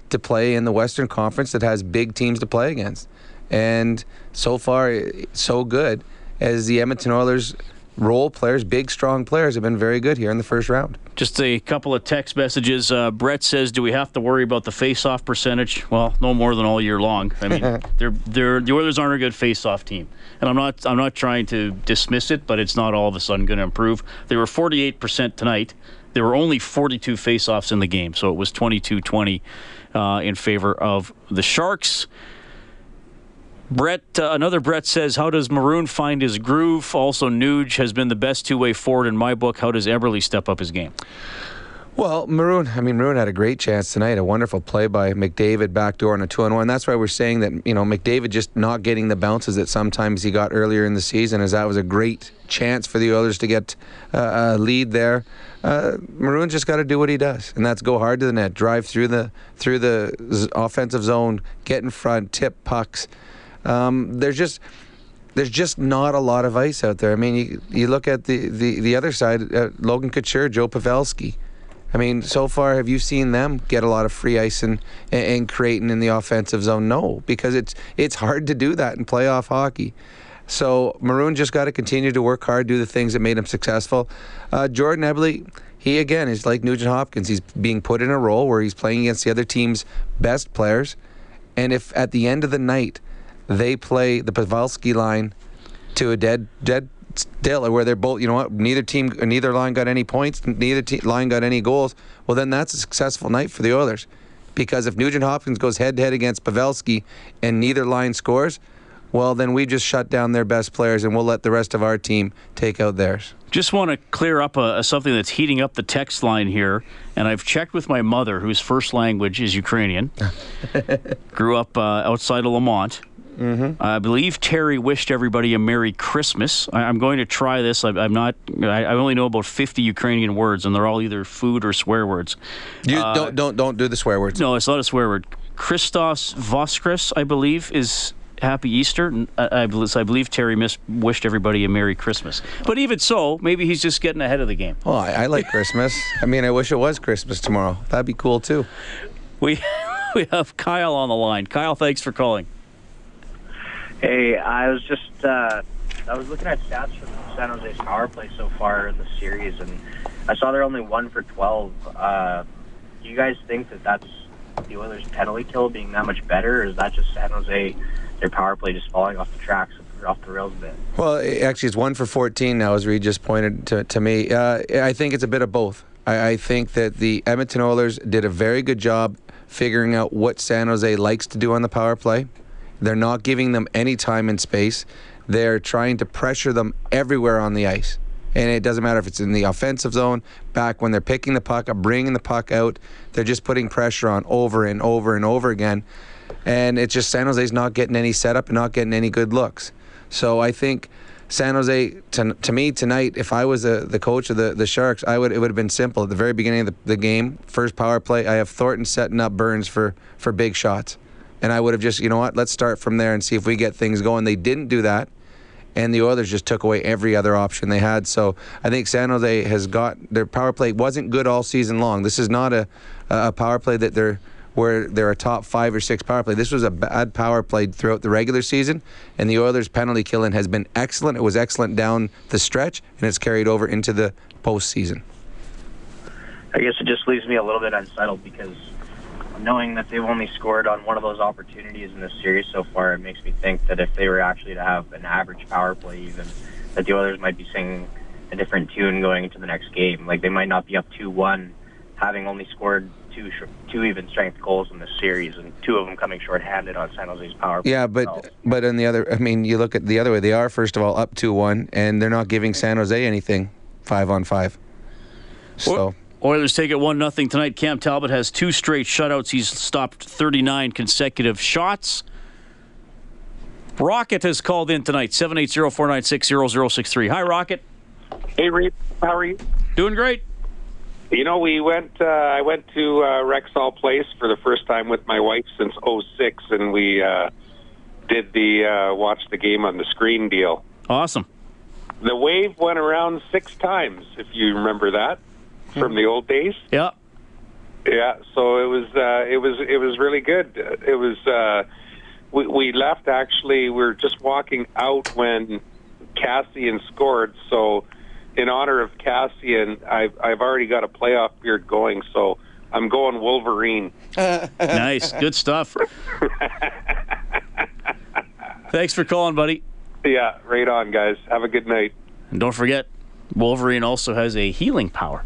to play in the Western Conference that has big teams to play against. And so far, so good as the Edmonton Oilers role players, big, strong players, have been very good here in the first round. Just a couple of text messages. Uh, Brett says, "Do we have to worry about the face-off percentage?" Well, no more than all year long. I mean, they're, they're, the Oilers aren't a good face-off team, and I'm not I'm not trying to dismiss it, but it's not all of a sudden going to improve. They were 48 percent tonight. There were only 42 face-offs in the game, so it was 22-20 uh, in favor of the Sharks. Brett, uh, another Brett says, "How does Maroon find his groove?" Also, Nuge has been the best two-way forward in my book. How does Eberle step up his game? Well, Maroon, I mean, Maroon had a great chance tonight. A wonderful play by McDavid backdoor on a two on one. That's why we're saying that, you know, McDavid just not getting the bounces that sometimes he got earlier in the season, as that was a great chance for the Oilers to get uh, a lead there. Uh, Maroon just got to do what he does, and that's go hard to the net, drive through the through the offensive zone, get in front, tip pucks. Um, there's just there's just not a lot of ice out there. I mean, you, you look at the, the, the other side, uh, Logan Couture, Joe Pavelski. I mean, so far, have you seen them get a lot of free ice and, and creating in the offensive zone? No, because it's it's hard to do that in playoff hockey. So Maroon just got to continue to work hard, do the things that made him successful. Uh, Jordan Eberle, he again is like Nugent Hopkins. He's being put in a role where he's playing against the other team's best players, and if at the end of the night they play the Pavelski line to a dead dead still where they're both you know what neither team neither line got any points neither te- line got any goals well then that's a successful night for the Oilers because if Nugent Hopkins goes head to head against Pavelski and neither line scores well then we just shut down their best players and we'll let the rest of our team take out theirs Just want to clear up a, a something that's heating up the text line here, and I've checked with my mother, whose first language is Ukrainian. Grew up uh, outside of Lamont. Mm-hmm. I believe Terry wished everybody a Merry Christmas. I, I'm going to try this. I, I'm not. I, I only know about 50 Ukrainian words, and they're all either food or swear words. you Uh, don't don't don't do the swear words No, it's not a swear word. Christos Voskris, I believe, is Happy Easter. I, I, believe, Terry miss, wished everybody a Merry Christmas. But even so, maybe he's just getting ahead of the game. oh I, I like Christmas I mean I wish it was Christmas tomorrow that'd be cool too We we have Kyle on the line. Kyle, thanks for calling. Hey, I was just uh, I was looking at stats from San Jose's power play so far in the series, and I saw they're only one for twelve. Uh, do you guys think that that's the Oilers' penalty kill being that much better, or is that just San Jose their power play just falling off the tracks, off the rails a bit? Well, actually, it's one for 14 now, as Reed just pointed to, to me. Uh, I think it's a bit of both. I, I think that the Edmonton Oilers did a very good job figuring out what San Jose likes to do on the power play. They're not giving them any time and space. They're trying to pressure them everywhere on the ice. And it doesn't matter if it's in the offensive zone, back when they're picking the puck up, bringing the puck out. They're just putting pressure on over and over and over again. And it's just San Jose's not getting any setup and not getting any good looks. So I think San Jose, to, to me tonight, if I was a, the coach of the, the Sharks, I would it would have been simple at the very beginning of the, the game. First power play, I have Thornton setting up Burns for for big shots, and I would have just you know what, let's start from there and see if we get things going. They didn't do that, and the Oilers just took away every other option they had. So I think San Jose has got their power play wasn't good all season long. This is not a a power play that they're where they're a top five or six power play. This was a bad power play throughout the regular season, and the Oilers' penalty killing has been excellent. It was excellent down the stretch, and it's carried over into the postseason. I guess it just leaves me a little bit unsettled because knowing that they've only scored on one of those opportunities in this series so far, it makes me think that if they were actually to have an average power play, even that the Oilers might be singing a different tune going into the next game. Like they might not be up two-one, having only scored two sh- two even strength goals in this series, and two of them coming shorthanded on San Jose's power play. Yeah, but but on the other, I mean, you look at the other way. They are first of all up two one, and they're not giving San Jose anything five on five. So. Oilers take it 1 0 tonight. Cam Talbot has two straight shutouts. He's stopped 39 consecutive shots. Rocket has called in tonight, 780-496-0063. Hi, Rocket. Hey, Reed. How are you? Doing great. You know, we went. Uh, I went to uh, Rexall Place for the first time with my wife since 06, and we uh, did the uh, watch the game on the screen deal. Awesome. The wave went around six times, if you remember that from the old days. Yeah. Yeah. So it was. Uh, it was. It was really good. It was. Uh, we, we left actually. We were just walking out when Kassian scored. So in honor of Kassian, I've I've already got a playoff beard going. So I'm going Wolverine. nice. Good stuff. Thanks for calling, buddy. Yeah, right on, guys. Have a good night. And don't forget, Wolverine also has a healing power.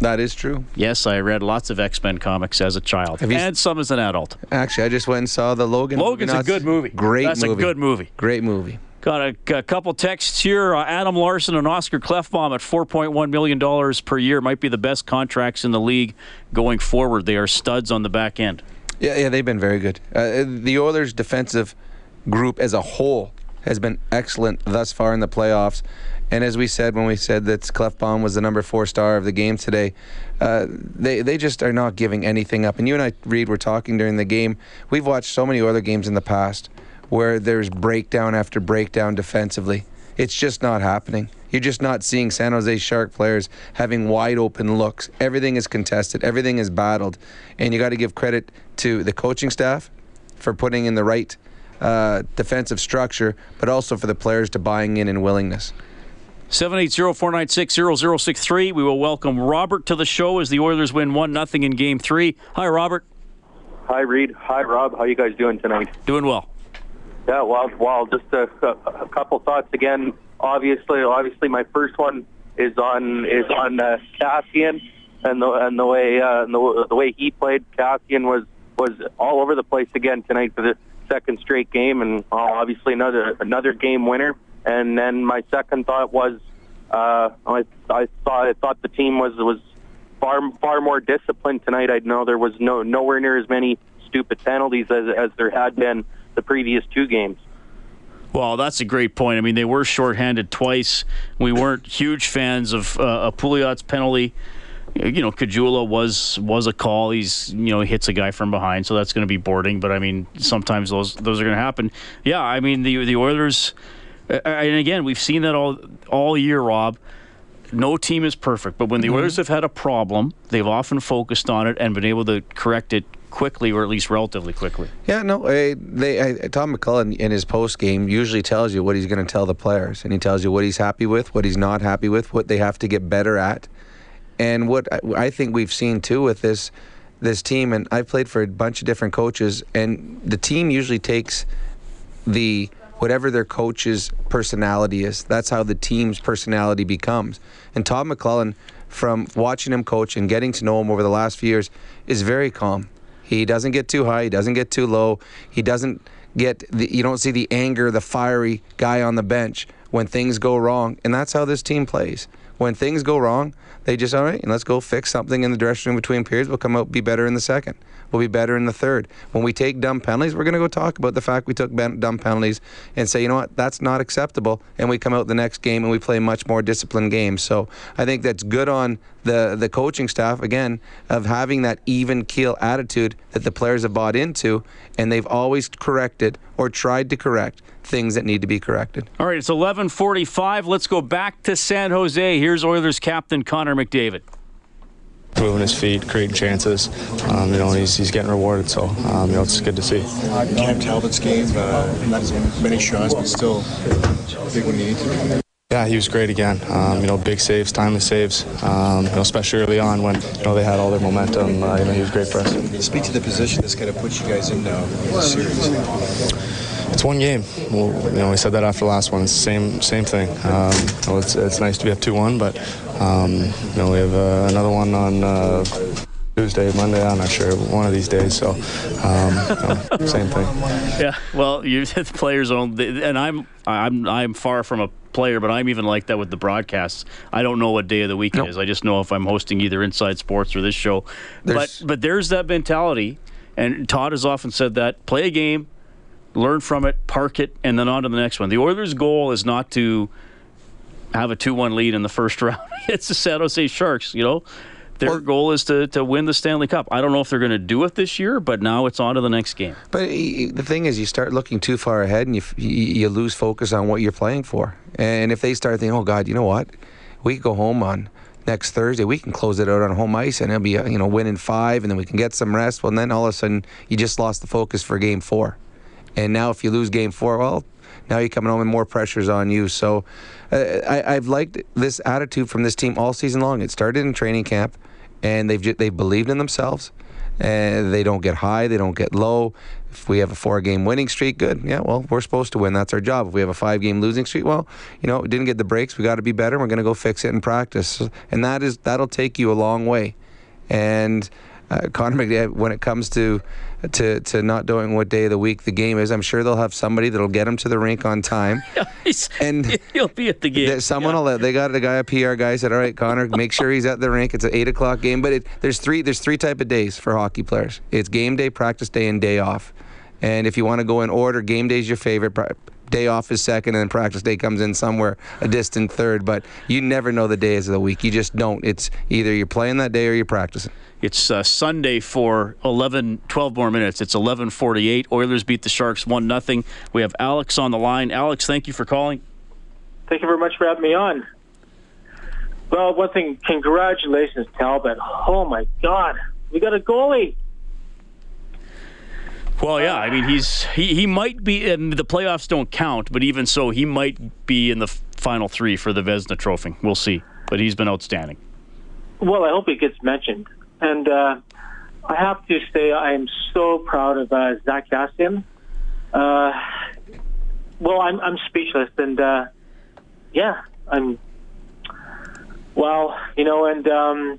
That is true. Yes, I read lots of X Men comics as a child, Have you- and some as an adult. Actually, I just went and saw the Logan. Logan's a good movie. Great That's a good movie. Great movie. Got a, a couple texts here. Uh, Adam Larsson and Oscar Klefbom at $4.1 million per year might be the best contracts in the league going forward. They are studs on the back end. Yeah, yeah, they've been very good. Uh, the Oilers' defensive group as a whole has been excellent thus far in the playoffs. And as we said when we said that Klefbom was the number four star of the game today, uh, they they just are not giving anything up. And you and I, Reed, were talking during the game. We've watched so many other games in the past where there's breakdown after breakdown defensively. It's just not happening. You're just not seeing San Jose Shark players having wide open looks. Everything is contested. Everything is battled, and you got to give credit to the coaching staff for putting in the right uh, defensive structure, but also for the players to buying in and willingness. 780-496-0063. We will welcome Robert to the show as the Oilers win 1 nothing in game three. Hi, Robert. Hi, Reed. Hi, Rob. How you guys doing tonight? Doing well. Yeah, well, well, just a, a, a couple thoughts again. Obviously, obviously, my first one is on is on uh, Kassian and the and the way uh, and the, the way he played. Kassian was was all over the place again tonight for the second straight game, and obviously another another game winner. And then my second thought was, uh, I I thought I thought the team was was far far more disciplined tonight. I know there was no nowhere near as many stupid penalties as as there had been the previous two games. Well, that's a great point. I mean, they were shorthanded twice. We weren't huge fans of uh, Pouliot's penalty. You know, Caggiula was was a call. He's you know hits a guy from behind, so that's going to be boarding. But I mean, sometimes those those are going to happen. Yeah, I mean the the Oilers, and again we've seen that all all year, Rob. No team is perfect, but when the Mhm. Oilers have had a problem, they've often focused on it and been able to correct it quickly, or at least relatively quickly. Yeah, no, uh, they uh, Tom McCullough in his post game usually tells you what he's going to tell the players, and he tells you what he's happy with, what he's not happy with, what they have to get better at, and what I- think we've seen too with this this team. And I've played for a bunch of different coaches, and the team usually takes the whatever their coach's personality is. That's how the team's personality becomes. And Todd McLellan, from watching him coach and getting to know him over the last few years, is very calm. He doesn't get too high. He doesn't get too low. He doesn't get the, you don't see the anger, the fiery guy on the bench when things go wrong. And that's how this team plays. When things go wrong, they just all right, and let's go fix something in the dressing room between periods. We'll come out be better in the second. We'll be better in the third. When we take dumb penalties, we're going to go talk about the fact we took dumb penalties and say, you know what, that's not acceptable. And we come out the next game and we play much more disciplined games. So I think that's good on the the coaching staff again of having that even keel attitude that the players have bought into, and they've always corrected or tried to correct things that need to be corrected. All right, it's 11:45. Let's go back to San Jose. Here's Oilers captain Connor McDavid. Moving his feet, creating chances. Um, you know, he's, he's getting rewarded. So, um, you know, it's good to see. Cam Talbot's game, uh, not as many shots, but still big when you need to. Yeah, he was great again. Um, you know, big saves, timely saves. Um, you know, especially early on when you know they had all their momentum. Uh, you know, he was great for us. Speak to the position this kind of puts you guys in now in the series. It's one game. Well, you know, we said that after the last one. It's the same same thing. Um, you know, it's, it's nice to be up two one, but um, you know we have uh, another one on uh, Tuesday, Monday. I'm not sure. One of these days. So um, you know, same thing. Yeah, well, you the players own, and I'm I'm I'm far from a player, but I'm even like that with the broadcasts. I don't know what day of the week it is. I just know if I'm hosting either Inside Sports or this show. There's- but but there's that mentality, and Todd has often said that: play a game, learn from it, park it, and then on to the next one. The Oilers' goal is not to have a 2 1 lead in the first round. it's the San Jose Sharks, you know? Their goal is to, to win the Stanley Cup. I don't know if they're going to do it this year, but now it's on to the next game. But the thing is, you start looking too far ahead and you, you lose focus on what you're playing for. And if they start thinking, oh, God, you know what? We go home on next Thursday, we can close it out on home ice and it'll be, uh, you know, winning five and then we can get some rest. Well, and then all of a sudden, you just lost the focus for game four. And now if you lose game four, well, now you're coming home and more pressures on you. So uh, I, have liked this attitude from this team all season long. It started in training camp, and they've they've believed in themselves. And they don't get high, they don't get low. If we have a four-game winning streak, good. Yeah, well, we're supposed to win. That's our job. If we have a five-game losing streak, well, you know, we didn't get the breaks. We got to be better. We're going to go fix it in practice, and that is that'll take you a long way. And uh, Connor McDavid, when it comes to to to not knowing what day of the week the game is. I'm sure they'll have somebody that'll get him to the rink on time. and he'll be at the game. Someone yeah. will. They got a guy, a PR guy, said, "All right, Connor, make sure he's at the rink. It's an eight o'clock game." But it, there's three there's three type of days for hockey players. It's game day, practice day, and day off. And if you want to go in order, game day is your favorite day off is second, and then practice day comes in somewhere a distant third. But you never know the days of the week. You just don't. It's either you're playing that day or you're practicing. It's uh, Sunday for 11, 12 more minutes. It's 11:48. Oilers beat the Sharks one nothing. We have Alex on the line. Alex, thank you for calling. Thank you very much for having me on. Well, one thing, congratulations, Talbot. Oh my God, we got a goalie. Well, yeah. I mean, he's he, he might be. And the playoffs don't count, but even so, he might be in the final three for the Vezina Trophy. We'll see. But he's been outstanding. Well, I hope he gets mentioned. And uh, I have to say, I am so proud of uh, Zack Kassian. Uh, well, I'm I'm speechless, and uh, yeah, I'm. Well, you know, and um,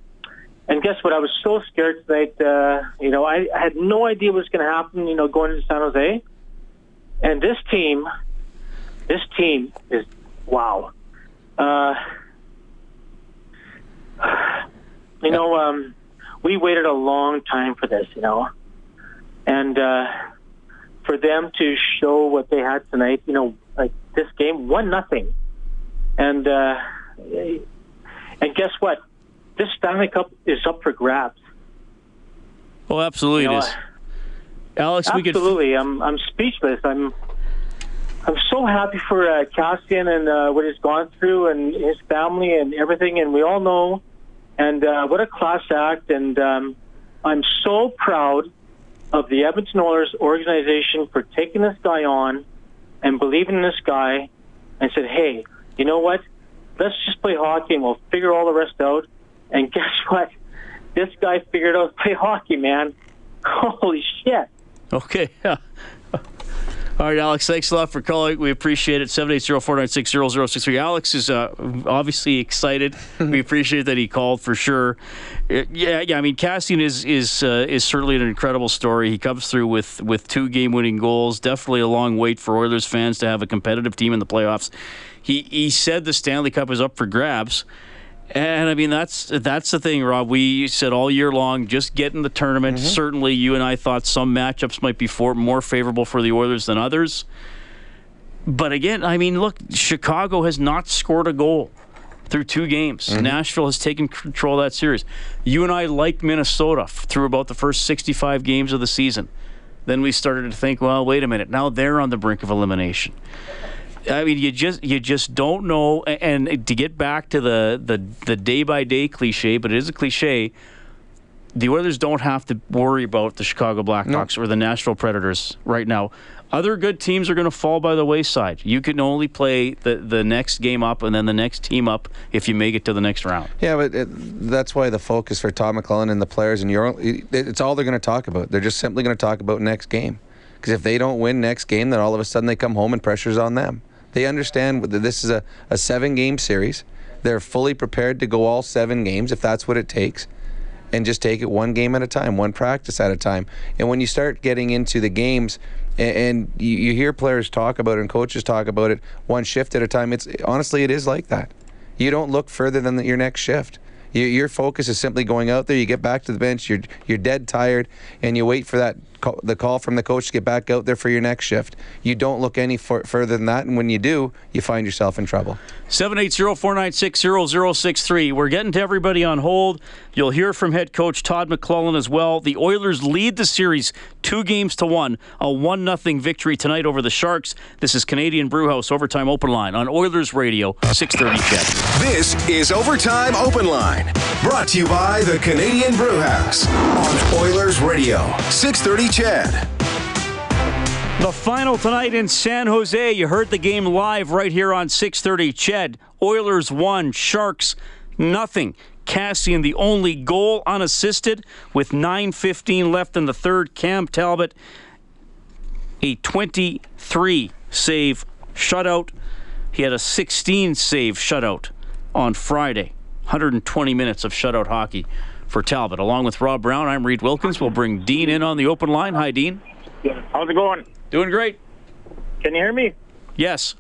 and guess what? I was so scared tonight. Uh, you know, I, I had no idea what was going to happen. You know, going into San Jose, and this team, this team is wow. Uh, you know, um, we waited a long time for this. You know, and uh, for them to show what they had tonight, you know, like this game, one nothing, and uh, and guess what? This Stanley Cup is up for grabs. Oh, absolutely you know, it is. Alex, absolutely. Could... I'm I'm speechless. I'm I'm so happy for uh, Kassian and uh, what he's gone through and his family and everything. And we all know, and uh, what a class act. And um, I'm so proud of the Edmonton Oilers organization for taking this guy on and believing in this guy and said, hey, you know what? Let's just play hockey and we'll figure all the rest out. And guess what? This guy figured out to play hockey, man. Holy shit. Okay. All right, Alex, thanks a lot for calling. We appreciate it. 780-496-0063. Alex is uh, obviously excited. we appreciate that he called for sure. Uh, yeah, yeah. I mean, Kassian is is uh, is certainly an incredible story. He comes through with with two game-winning goals. Definitely a long wait for Oilers fans to have a competitive team in the playoffs. He he said the Stanley Cup is up for grabs. And I mean that's that's the thing, Rob. We said all year long, just get in the tournament. Mm-hmm. Certainly, you and I thought some matchups might be for, more favorable for the Oilers than others. But again, I mean, look, Chicago has not scored a goal through two games. Mm-hmm. Nashville has taken control of that series. You and I liked Minnesota through about the first 65 games of the season. Then we started to think, well, wait a minute. Now they're on the brink of elimination. I mean, you just you just don't know. And to get back to the the the day by day cliche, but it is a cliche. The Oilers don't have to worry about the Chicago Blackhawks no. or the Nashville Predators right now. Other good teams are going to fall by the wayside. You can only play the, the next game up and then the next team up if you make it to the next round. Yeah, but it, that's why the focus for Todd McLellan and the players and your it's all they're going to talk about. They're just simply going to talk about next game. Because if they don't win next game, then all of a sudden they come home and pressure's on them. They understand that this is a, a seven game series. They're fully prepared to go all seven games if that's what it takes and just take it one game at a time, one practice at a time. And when you start getting into the games, and, you, you, hear players talk about it and coaches talk about it one shift at a time, it's honestly it is like that. You don't look further than the, your next shift. You, your focus is simply going out there. You get back to the bench. You're you're dead tired, and you wait for that call, the call from the coach to get back out there for your next shift. You don't look any for, further than that, and when you do, you find yourself in trouble. 780-496-0063. We're getting to everybody on hold. You'll hear from head coach Todd McLellan as well. The Oilers lead the series two games to one, a one nothing victory tonight over the Sharks. This is Canadian Brewhouse Overtime Open Line on Oilers Radio 630 CHED. This is Overtime Open Line, brought to you by the Canadian Brewhouse on Oilers Radio 630 CHED. The final tonight in San Jose. You heard the game live right here on 630 CHED. Oilers won, Sharks nothing. Cassian the only goal unassisted with 9.15 left in the third. Cam Talbot a 23 save shutout. He had a 16 save shutout on Friday. 120 minutes of shutout hockey for Talbot. Along with Rob Brown, I'm Reed Wilkins. We'll bring Dean in on the open line. Hi, Dean. How's it going? Doing great. Can you hear me? Yes.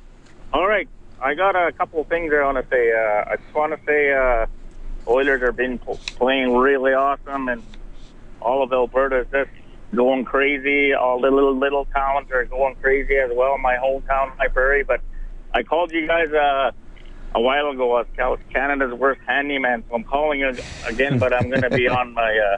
All right. I got a couple of things I want to say. Uh, I just want to say uh, Oilers have been playing really awesome, and all of Alberta is just going crazy. All the little little towns are going crazy as well. My hometown, High Prairie. But I called you guys uh, a while ago as Canada's worst handyman, so I'm calling you again. but I'm going to be on my uh,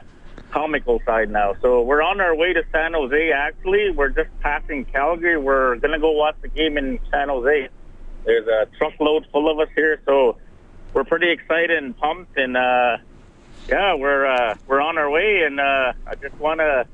comical side now. So we're on our way to San Jose. Actually, we're just passing Calgary. We're going to go watch the game in San Jose. There's a truckload full of us here, so we're pretty excited and pumped. And uh, yeah, we're uh, we're on our way. And uh, I just want to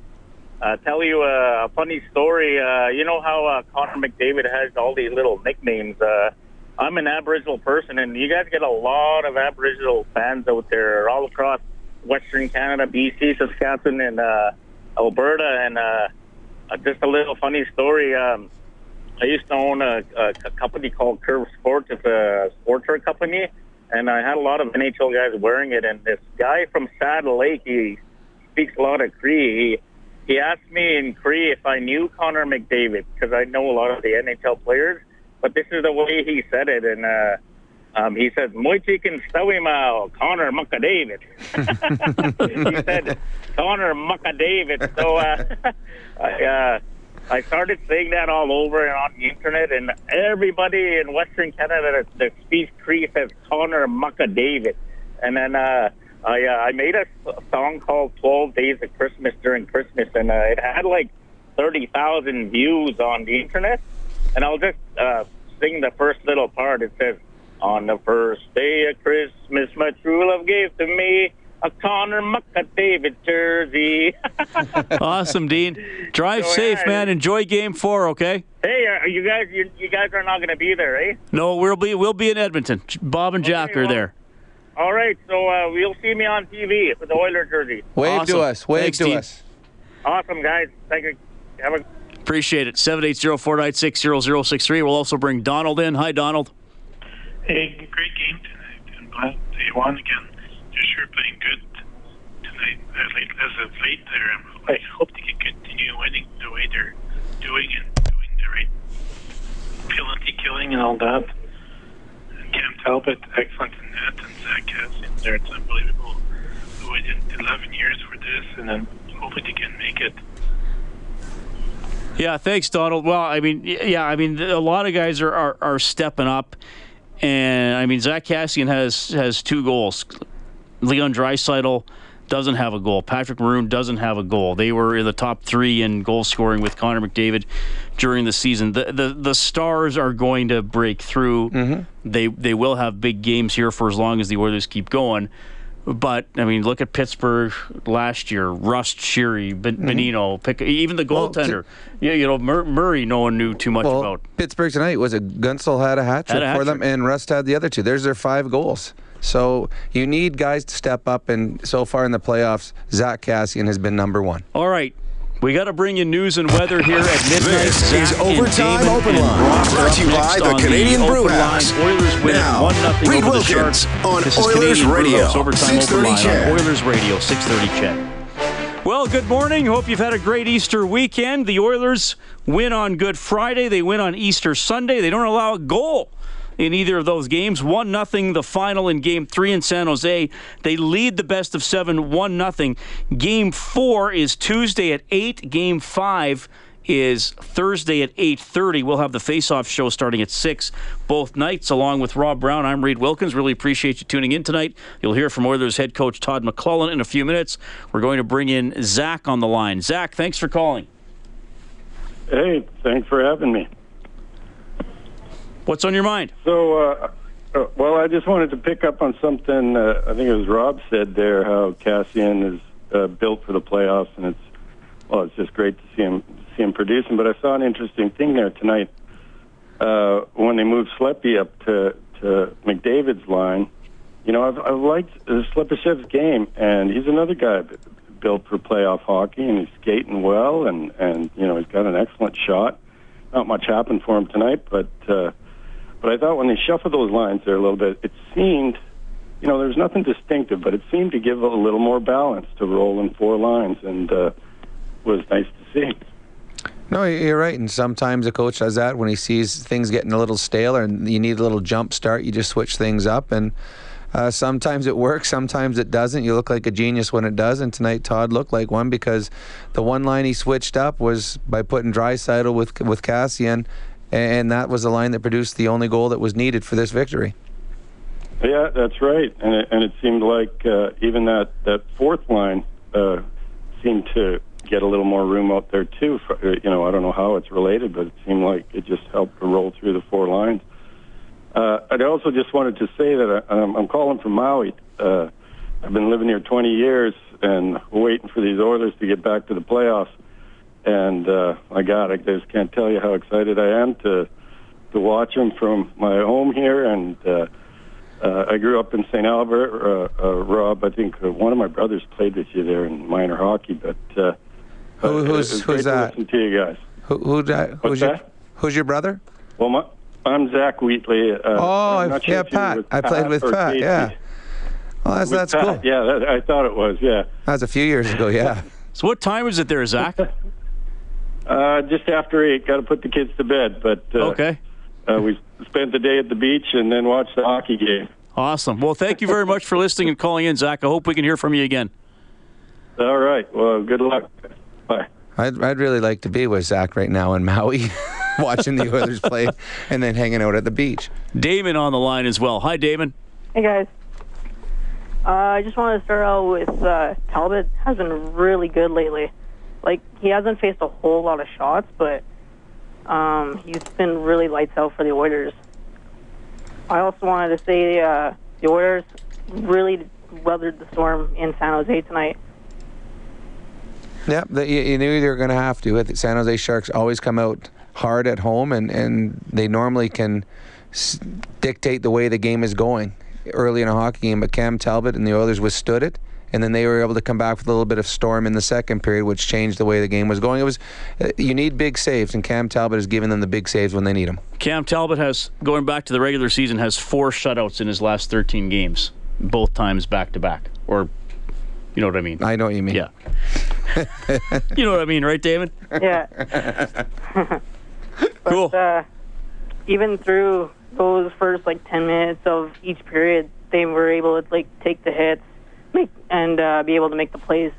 uh, tell you a, a funny story. Uh, you know how uh, Connor McDavid has all these little nicknames. Uh, I'm an Aboriginal person, and you guys get a lot of Aboriginal fans out there all across Western Canada, BC, Saskatchewan, and uh, Alberta. And uh, uh, just a little funny story. Um, I used to own a, a, a company called Curve Sports. It's a sportswear company, and I had a lot of NHL guys wearing it. And this guy from Saddle Lake, he speaks a lot of Cree. He, he asked me in Cree if I knew Connor McDavid because I know a lot of the NHL players. But this is the way he said it, and uh, um, he says, Moichikin Stawimao, Connor McDavid. he said, Connor McDavid. So uh, I, uh, I started saying that all over and on the internet, and everybody in Western Canada that speaks Cree says Connor McDavid. And then uh, I, uh, I made a song called 12 Days of Christmas during Christmas, and uh, it had like 30,000 views on the internet. And I'll just uh, sing the first little part. It says, On the first day of Christmas, my true love gave to me a Connor McDavid jersey. awesome, Dean. Drive So, safe, yeah, man. Enjoy game four, okay? hey, are you guys, you, you guys are not going to be there, eh? No, we'll be we'll be in Edmonton. Bob and Jack are there. All right, so uh, you'll see me on TV with the Oiler jersey. Wave to us. Wave Thanks, to Dean. us. Awesome, guys. Thank you. Have a Appreciate it. 780-496-0063. We'll also bring Donald in. Hi, Donald. Hey, great game tonight. I'm glad they won again. They're sure playing good tonight. As, late, as of late, there, I'm- I hope they can continue winning the way they're doing and doing the right penalty killing and all that. And Cam Talbot, excellent in that, and Zack Kassian there. It's unbelievable. We waited 11 years for this, and then hopefully they can make it. Yeah, thanks, Donald. Well, I mean, yeah, I mean, a lot of guys are, are, are stepping up, and I mean, Zack Kassian has has two goals. Leon Draisaitl doesn't have a goal. Patrick Maroon doesn't have a goal. They were in the top three in goal scoring with Connor McDavid during the season. The the, the stars are going to break through. Mm-hmm. They they will have big games here for as long as the Oilers keep going. But I mean, look at Pittsburgh last year. Rust, Sheary, ben- mm-hmm. Bonino, pick, even the goaltender. yeah, you know Mur- Murray. No one knew too much Well, about. Pittsburgh tonight was it Guentzel had a hat trick for them, and Rust had the other two. There's their five goals. So you need guys to step up, and so far in the playoffs, Zack Kassian has been number one. All right. We got to bring you news and weather here at midnight. This is Zach and Overtime Damon Open Line, brought to you by the Canadian Open Brew House. Oilers win Now, 1 0 Reed over the Wilkins Sharks. on this is Oilers Canadian Brew Radio, House, Overtime Open 630 Line CHED. on Oilers Radio, 630 CHED. Well, good morning. Hope you've had a great Easter weekend. The Oilers win on Good Friday. They win on Easter Sunday. They don't allow a goal in either of those games. 1 nothing the final in game three in San Jose. They lead the best of seven 1 nothing. Game four is Tuesday at 8. Game five is Thursday at 8:30. We'll have the face-off show starting at 6 both nights along with Rob Brown. I'm Reed Wilkins. Really appreciate you tuning in tonight. You'll hear from Oilers head coach Todd McLellan in a few minutes. We're going to bring in Zach on the line. Zach, thanks for calling. Hey, thanks for having me. What's on your mind? So, uh, uh, well, I just wanted to pick up on something. Uh, I think it was Rob said there how Kassian is uh, built for the playoffs, and it's well, it's just great to see him see him producing. But I saw an interesting thing there tonight uh, when they moved Slepy up to to McDavid's line. You know, I've, I've liked uh, Slepyshev's game, and he's another guy built for playoff hockey, and he's skating well, and and you know he's got an excellent shot. Not much happened for him tonight, but uh, but I thought when they shuffled those lines there a little bit, it seemed, you know, there's nothing distinctive, but it seemed to give a little more balance to rolling four lines, and uh, was nice to see. No, you're right. And sometimes a coach does that when he sees things getting a little stale and you need a little jump start. You just switch things up, and uh, sometimes it works, sometimes it doesn't. You look like a genius when it does. And tonight, Todd looked like one because the one line he switched up was by putting Draisaitl with with Kassian, and that was the line that produced the only goal that was needed for this victory. Yeah, that's right. And it, and it seemed like uh, even that that fourth line uh, seemed to get a little more room out there too. For, uh, you know, I don't know how it's related, but it seemed like it just helped to roll through the four lines. Uh, I also just wanted to say that I, I'm, I'm calling from Maui. Uh, I've been living here 20 years and waiting for these Oilers to get back to the playoffs. And uh, my God, I just can't tell you how excited I am to to watch them from my home here. And uh, uh, I grew up in St. Albert. Uh, uh, Rob, I think uh, one of my brothers played with you there in minor hockey. But uh, Who, uh, it who's was who's great to that? listen to you guys. Who, who that? What's Who's your, that? who's your brother? Well, my, I'm Zach Wheatley. Uh, oh, I'm I- not sure yeah, if you Pat. I played with Pat. Casey. Yeah. Well, that's With that's Pat, cool. Yeah, that, I thought it was. Yeah. That was a few years ago. Yeah. So what time is it there, Zach? Uh, just after eight, got to put the kids to bed. But uh, Okay. uh, we spent the day at the beach and then watched the hockey game. Awesome. Well, thank you very much for listening and calling in, Zach. I hope we can hear from you again. All right. Well, good luck. Bye. I'd, I'd really like to be with Zach right now in Maui, watching the Oilers play, and then hanging out at the beach. Damon on the line as well. Hi, Damon. Hey guys. Uh, I just wanted to start out with uh, Talbot has been really good lately. Like he hasn't faced a whole lot of shots, but um, he's been really lights out for the Oilers. I also wanted to say uh, the Oilers really weathered the storm in San Jose tonight. Yep, the, you, you knew they were going to have to. The San Jose Sharks always come out hard at home, and, and they normally can s- dictate the way the game is going early in a hockey game. But Cam Talbot and the Oilers withstood it, and then they were able to come back with a little bit of storm in the second period, which changed the way the game was going. It was uh, you need big saves, and Cam Talbot has given them the big saves when they need them. Cam Talbot has, going back to the regular season, has four shutouts in his last 13 games, both times back to back. Or, you know what I mean? I know what you mean. Yeah. you know what I mean, right, Damon? Yeah. but, Uh, even through those first like ten minutes of each period, they were able to like take the hits, make and uh, be able to make the plays.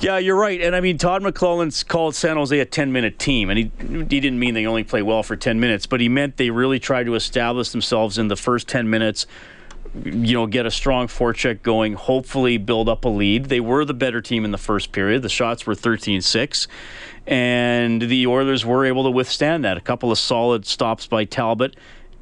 Yeah, you're right. And I mean, Todd McLellan's called San Jose a 10 minute team, and he, he didn't mean they only play well for 10 minutes, but he meant they really tried to establish themselves in the first 10 minutes, you know, get a strong forecheck going, hopefully build up a lead. They were the better team in the first period. The shots were 13 6, and the Oilers were able to withstand that. A couple of solid stops by Talbot.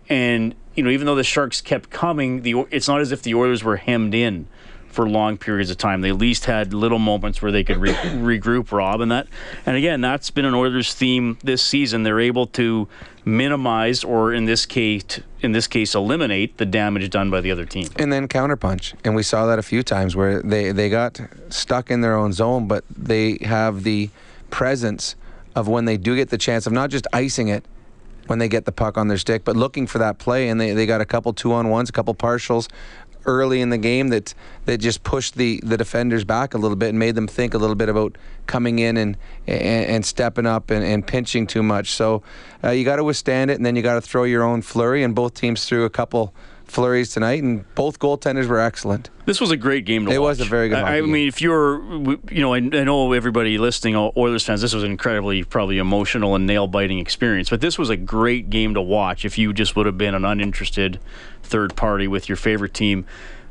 And, you know, even though the Sharks kept coming, the it's not as if the Oilers were hemmed in for long periods of time. They at least had little moments where they could re- regroup, Rob, and that. And again, that's been an Oilers theme this season. They're able to minimize, or in this case, in this case, eliminate the damage done by the other team. and then counterpunch. And we saw that a few times where they, they got stuck in their own zone, but they have the presence of when they do get the chance of not just icing it when they get the puck on their stick, but looking for that play. And they, they got a couple two on ones, a couple partials early in the game that that just pushed the the defenders back a little bit and made them think a little bit about coming in and and, and stepping up and, and pinching too much. So uh, you got to withstand it, and then you got to throw your own flurry. And both teams threw a couple flurries tonight, and both goaltenders were excellent. This was a great game to It watch. was a very good I, I mean, if you're, you know, I, I know everybody listening, all Oilers fans, this was an incredibly, probably emotional and nail biting experience. But this was a great game to watch if you just would have been an uninterested third party with your favorite team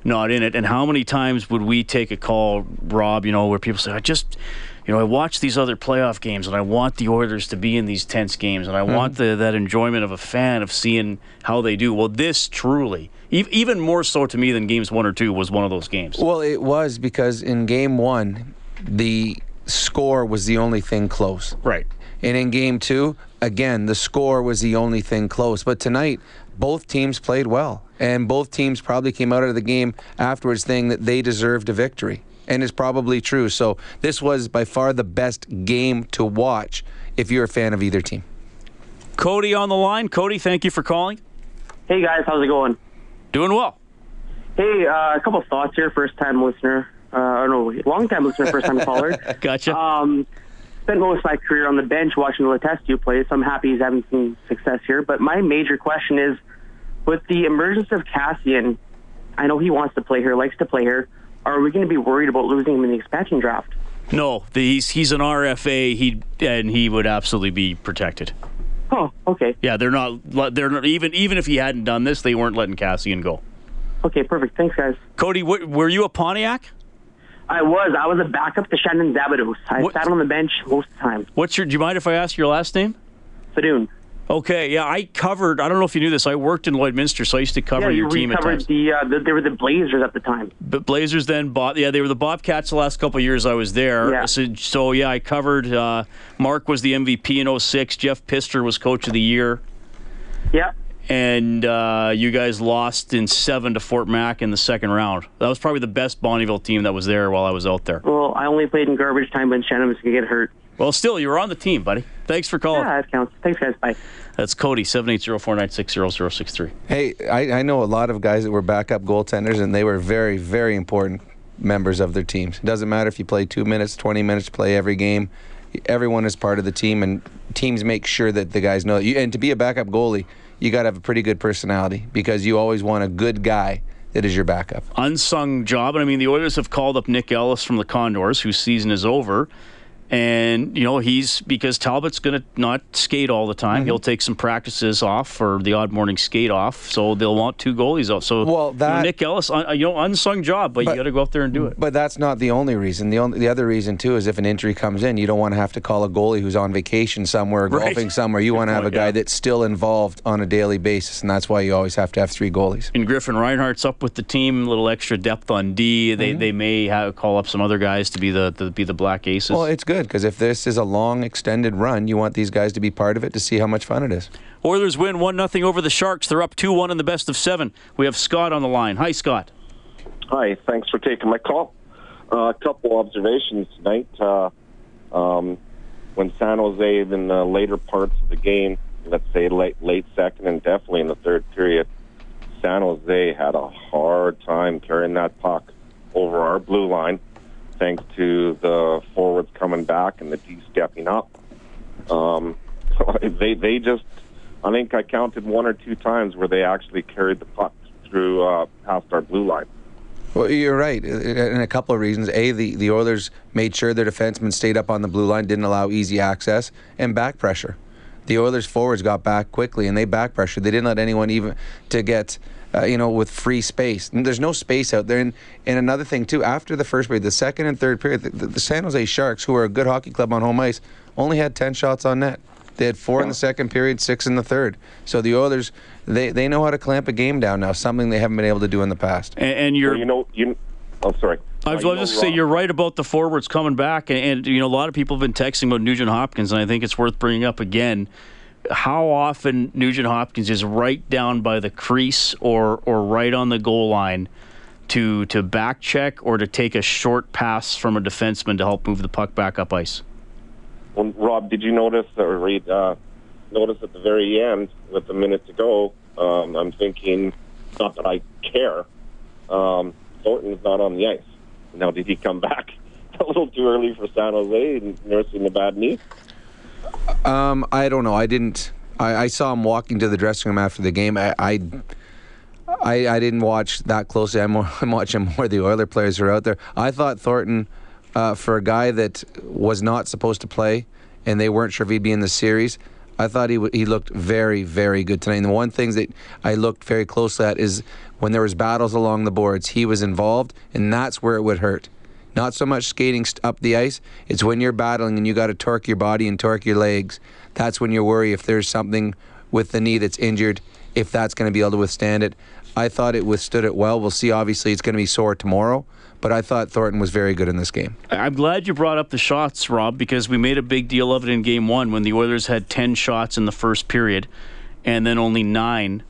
not in it. And how many times would we take a call, Rob, you know, where people say, I just. You know, I watch these other playoff games, and I want the Oilers to be in these tense games, and I Mm-hmm. want the, that enjoyment of a fan of seeing how they do. Well, this truly, e- even more so to me than games one or two, was one of those games. Well, it was because in game one, the score was the only thing close. Right. And in game two, again, the score was the only thing close. But tonight, both teams played well. And both teams probably came out of the game afterwards saying that they deserved a victory. And it's probably true. So this was by far the best game to watch if you're a fan of either team. Cody on the line. Cody, thank you for calling. Hey guys, how's it going? Doing well. Hey, uh, a couple of thoughts here. First time listener, uh, or no, long time listener, first time caller. Gotcha. Um, spent most of my career on the bench watching Letestu play, so I'm happy he's having some success here. But my major question is, with the emergence of Kassian, I know he wants to play here, likes to play here. Are we going to be worried about losing him in the expansion draft? No, the, he's he's an RFA. He and he would absolutely be protected. Oh, okay. Yeah, they're not. They're not even even if he hadn't done this, they weren't letting Kassian go. Okay, perfect. Thanks, guys. Cody, wh- were you a Pontiac? I was. I was a backup to Shannon Szabados. I sat on the bench most of the time. What's your? Do you mind if I ask your last name? Fadoon. Okay, yeah, I covered. I don't know if you knew this. I worked in Lloydminster, so I used to cover yeah, your you team at covered times. the, uh, the they were the Blazers at the time. But Blazers then bought. Yeah, they were the Bobcats the last couple of years I was there. Yeah. So, so yeah, I covered. Uh, Mark was the MVP in 06. Jeff Pister was coach of the year. Yeah. And uh, you guys lost in seven to Fort Mac in the second round. That was probably the best Bonnyville team that was there while I was out there. Well, I only played in garbage time when Shannon was going to get hurt. Well, still, you were on the team, buddy. Thanks for calling. Yeah, that counts. Thanks, guys. Bye. That's Cody, 780-496-0063. Hey, I, I know a lot of guys that were backup goaltenders, and they were very, very important members of their teams. It doesn't matter if you play two minutes, 20 minutes, play every game. Everyone is part of the team, and teams make sure that the guys know. You, and to be a backup goalie, you got to have a pretty good personality because you always want a good guy that is your backup. unsung job. And I mean, the Oilers have called up Nick Ellis from the Condors, whose season is over. And, you know, he's because Talbot's going to not skate all the time. Mm-hmm. He'll take some practices off or the odd morning skate off. So they'll want two goalies out. So, well, that- Nick Ellis, you know, unsung job, but, you got to go out there and do it. But that's not the only reason. The only the other reason too is if an injury comes in, you don't want to have to call a goalie who's on vacation somewhere, Right. golfing somewhere. You want to have a guy yeah. that's still involved on a daily basis, and that's why you always have to have three goalies. And Griffin Reinhardt's up with the team, a little extra depth on D. They, mm-hmm. they may have, call up some other guys to be the, the be the Black Aces. Well, it's good because if this is a long extended run, you want these guys to be part of it to see how much fun it is. Oilers win 1 0 over the Sharks. They're up 2 1 in the best of seven. We have Scott on the line. Hi, Scott. Hi, thanks for taking my call. Uh, a couple observations tonight. Uh, um, when San Jose, in the later parts of the game, let's say late, late second and definitely in the third period, San Jose had a hard time carrying that puck over our blue line, thanks to the forwards coming back and the D stepping up. Um, they they just, I think I counted one or two times where they actually carried the puck through uh, past our blue line. Well, you're right, and a couple of reasons. A, the, the Oilers made sure their defensemen stayed up on the blue line, didn't allow easy access, and back pressure. The Oilers forwards got back quickly, and they back pressured. They didn't let anyone even to get, uh, you know, with free space. And there's no space out there. And, and another thing too, after the first period, the second and third period, the, the, the San Jose Sharks, who are a good hockey club on home ice, only had 10 shots on net. They had four in the second period, six in the third. So the Oilers, they, they know how to clamp a game down now, something they haven't been able to do in the past. And, and you're. you know, you. Oh, sorry. I was Uh, I was just know, say you're right about the forwards coming back, and, and you know a lot of people have been texting about Nugent Hopkins, and I think it's worth bringing up again. How often Nugent Hopkins is right down by the crease or or right on the goal line to to back check or to take a short pass from a defenseman to help move the puck back up ice. Well, Rob, did you notice or read? Uh, notice at the very end, with a minute to go, um, I'm thinking, not that I care, um, Thornton's not on the ice. Now, did he come back a little too early for San Jose nursing a bad knee? Um, I don't know. I didn't. I, I saw him walking to the dressing room after the game. I, I, I, I didn't watch that closely. I'm, I'm watching more the Oiler players who are out there. I thought Thornton, uh, for a guy that was not supposed to play, and they weren't sure if he'd be in the series. I thought he w- he looked very very good tonight. And the one thing that I looked very closely at is when there was battles along the boards, he was involved, and that's where it would hurt. Not so much skating up the ice. It's when you're battling and you got to torque your body and torque your legs. That's when you worry if there's something with the knee that's injured, if that's going to be able to withstand it. I thought it withstood it well. We'll see. Obviously, it's going to be sore tomorrow, but I thought Thornton was very good in this game. I'm glad you brought up the shots, Rob, because we made a big deal of it in game one when the Oilers had 10 shots in the first period and then only nine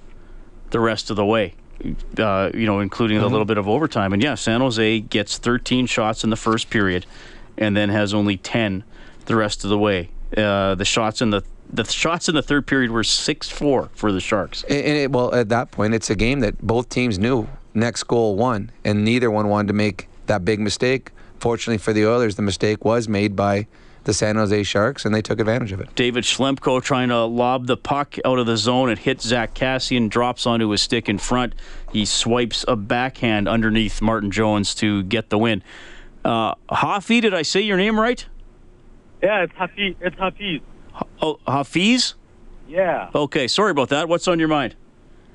the rest of the way. Uh, you know, including a little bit of overtime. And yeah, San Jose gets 13 shots in the first period and then has only 10 the rest of the way. Uh, the shots in the the shots in the third period were 6-4 for the Sharks. And, and it, well, at that point, it's a game that both teams knew next goal won, and neither one wanted to make that big mistake. Fortunately for the Oilers, the mistake was made by the San Jose Sharks, and they took advantage of it. David Schlemko trying to lob the puck out of the zone. It hits Zack Kassian, drops onto his stick in front. He swipes a backhand underneath Martin Jones to get the win. Uh, Hafi, did I say your name right? Yeah, it's Hafiz. It's Hafiz. Oh, Hafiz? Yeah. Okay, sorry about that. What's on your mind?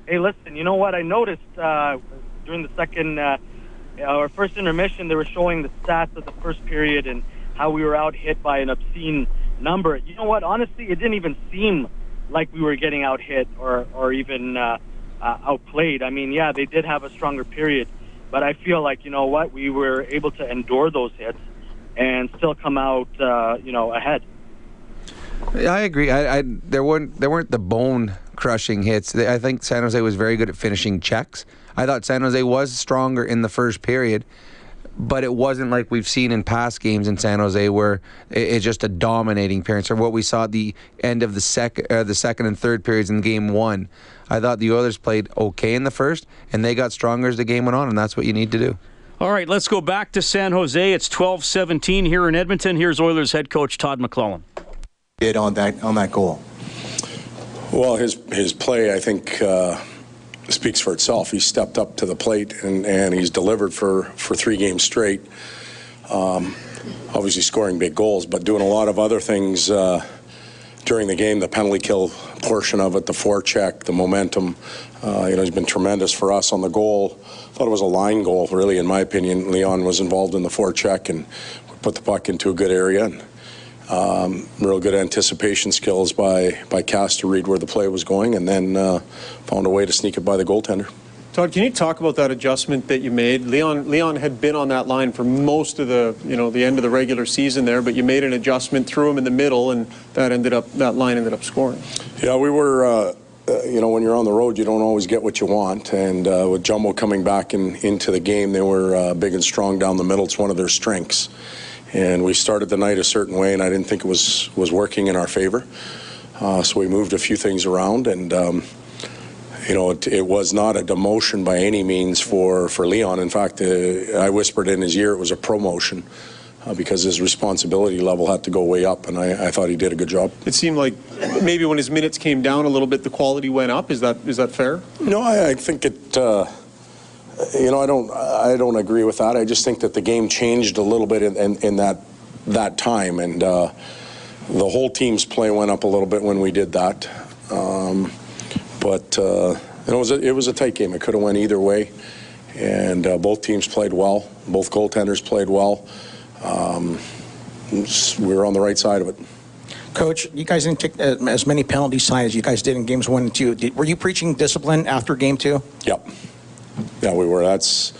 Hey, listen. You know what? I noticed uh, during the second, uh, our first intermission, they were showing the stats of the first period and how we were out hit by an obscene number. You know what? Honestly, it didn't even seem like we were getting out hit or or even uh, uh, outplayed. I mean, yeah, they did have a stronger period, but I feel like you know what? We were able to endure those hits and still come out, uh, you know, ahead. I agree. I, I there weren't there weren't the bone crushing hits. I think San Jose was very good at finishing checks. I thought San Jose was stronger in the first period, but it wasn't like we've seen in past games in San Jose where it's just a dominating appearance or what we saw at the end of the second uh, the second and third periods in game one. I thought the Oilers played okay in the first, and they got stronger as the game went on, and that's what you need to do. All right, let's go back to San Jose. It's 12-17 here in Edmonton. Here's Oilers head coach Todd McLellan. Did on that on that goal. Well, his his play, I think, uh, speaks for itself. He stepped up to the plate and, and he's delivered for, for three games straight. Um, obviously, scoring big goals, but doing a lot of other things uh, during the game. The penalty kill portion of it, the forecheck, the momentum. Uh, you know, he's been tremendous for us on the goal. Thought it was a line goal, really, in my opinion. Leon was involved in the forecheck and put the puck into a good area. And, um, real good anticipation skills by by Cass to read where the play was going, and then uh, found a way to sneak it by the goaltender. Todd, can you talk about that adjustment that you made? Leon Leon had been on that line for most of the you know the end of the regular season there, but you made an adjustment, threw him in the middle, and that ended up that line ended up scoring. Yeah, we were. Uh, uh, you know, when you're on the road, you don't always get what you want. And uh, with Jumbo coming back in, into the game, they were uh, big and strong down the middle. It's one of their strengths and we started the night a certain way, and I didn't think it was was working in our favor. Uh, so we moved a few things around, and um, you know, it, it, was not a demotion by any means for for Leon. In fact, uh, I whispered in his ear it was a promotion. Uh, because his responsibility level had to go way up, and I, I, thought he did a good job. It seemed like maybe when his minutes came down a little bit, the quality went up. Is that is that fair? No, I, I think it uh, you know, I don't, I don't agree with that. I just think that the game changed a little bit in, in, in that that time, and uh, the whole team's play went up a little bit when we did that. Um, but uh, it was a, it was a tight game. It could have went either way, and uh, both teams played well. Both goaltenders played well. Um, we were on the right side of it. Coach, you guys didn't take uh, as many penalty signs as you guys did in games one and two. Did, were you preaching discipline after game two? Yep yeah, we were. That's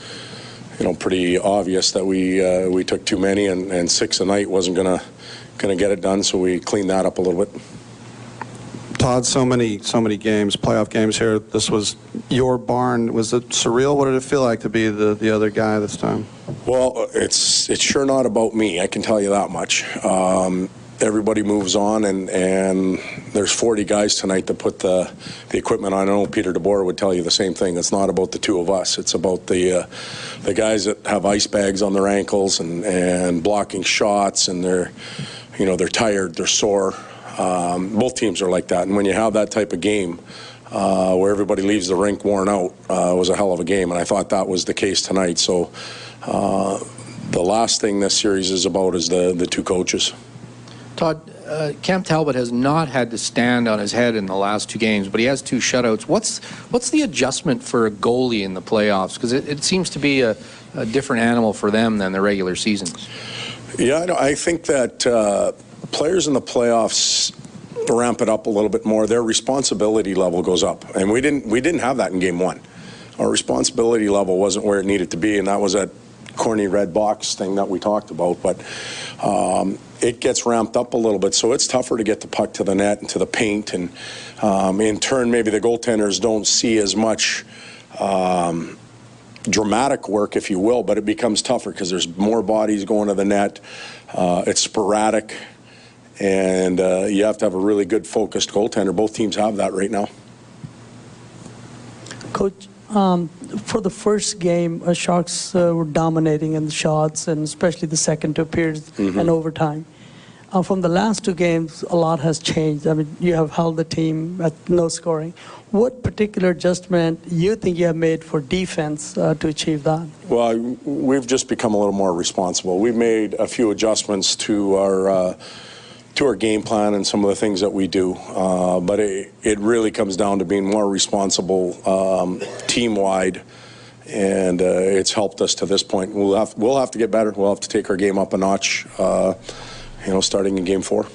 you know pretty obvious that we uh, we took too many, and, and six a night wasn't gonna gonna get it done. So we cleaned that up a little bit. Todd, so many so many games, playoff games here. This was your barn. Was it surreal? What did it feel like to be the, the other guy this time? Well, it's it's sure not about me. I can tell you that much. Um, everybody moves on, and, and there's 40 guys tonight that put the, the equipment on. I know Peter DeBoer would tell you the same thing. It's not about the two of us. It's about the uh, the guys that have ice bags on their ankles and, and blocking shots, and they're you know they're tired, they're sore. Um, both teams are like that, and when you have that type of game. Uh, where everybody leaves the rink worn out uh, was a hell of a game, and I thought that was the case tonight. So, uh, the last thing this series is about is the the two coaches. Todd, uh, Cam Talbot has not had to stand on his head in the last two games, but he has two shutouts. What's what's the adjustment for a goalie in the playoffs? Because it, it, seems to be a, a, different animal for them than the regular seasons. Yeah, I think that uh, players in the playoffs ramp it up a little bit more, their responsibility level goes up. And we didn't we didn't have that in game one. Our responsibility level wasn't where it needed to be, and that was that corny red box thing that we talked about. But um, it gets ramped up a little bit, so it's tougher to get the puck to the net and to the paint, and um, in turn, maybe the goaltenders don't see as much. Um, dramatic work, if you will, but it becomes tougher because there's more bodies going to the net. Uh, it's sporadic and uh, you have to have a really good focused goaltender. Both teams have that right now. Coach, um, for the first game, uh, Sharks uh, were dominating in the shots, and especially the second two periods mm-hmm. and overtime. Uh, from the last two games, a lot has changed. I mean, you have held the team at no scoring. What particular adjustment you think you have made for defense uh, to achieve that? Well, we've just become a little more responsible. We've made a few adjustments to our uh, to our game plan and some of the things that we do. Uh, but it, it really comes down to being more responsible um, team wide. And uh, it's helped us to this point. We'll have, we'll have to get better. We'll have to take our game up a notch, uh, you know, starting in game four.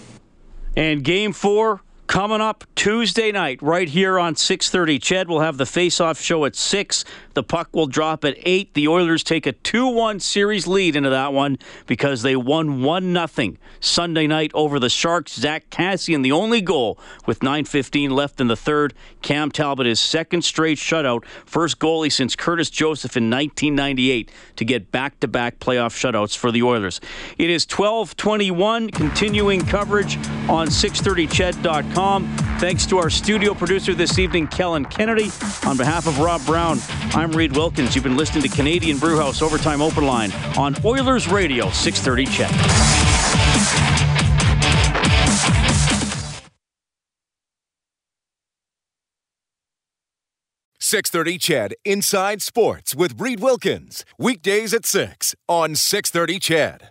And game four, Coming up Tuesday night, right here on 6:30. CHED will have the face-off show at six. The puck will drop at eight. The Oilers take a 2-1 series lead into that one because they won one nothing Sunday night over the Sharks. Zack Kassian the only goal with 9:15 left in the third. Cam Talbot is second straight shutout, first goalie since Curtis Joseph in 1998 to get back-to-back playoff shutouts for the Oilers. It is 12:21. Continuing coverage on 630ched.com. Thanks to our studio producer this evening, Kellen Kennedy. On behalf of Rob Brown, I'm Reid Wilkins. You've been listening to Canadian Brewhouse Overtime Open Line on Oilers Radio 630 CHED. Six thirty, CHED Inside Sports with Reid Wilkins weekdays at six on six thirty CHED.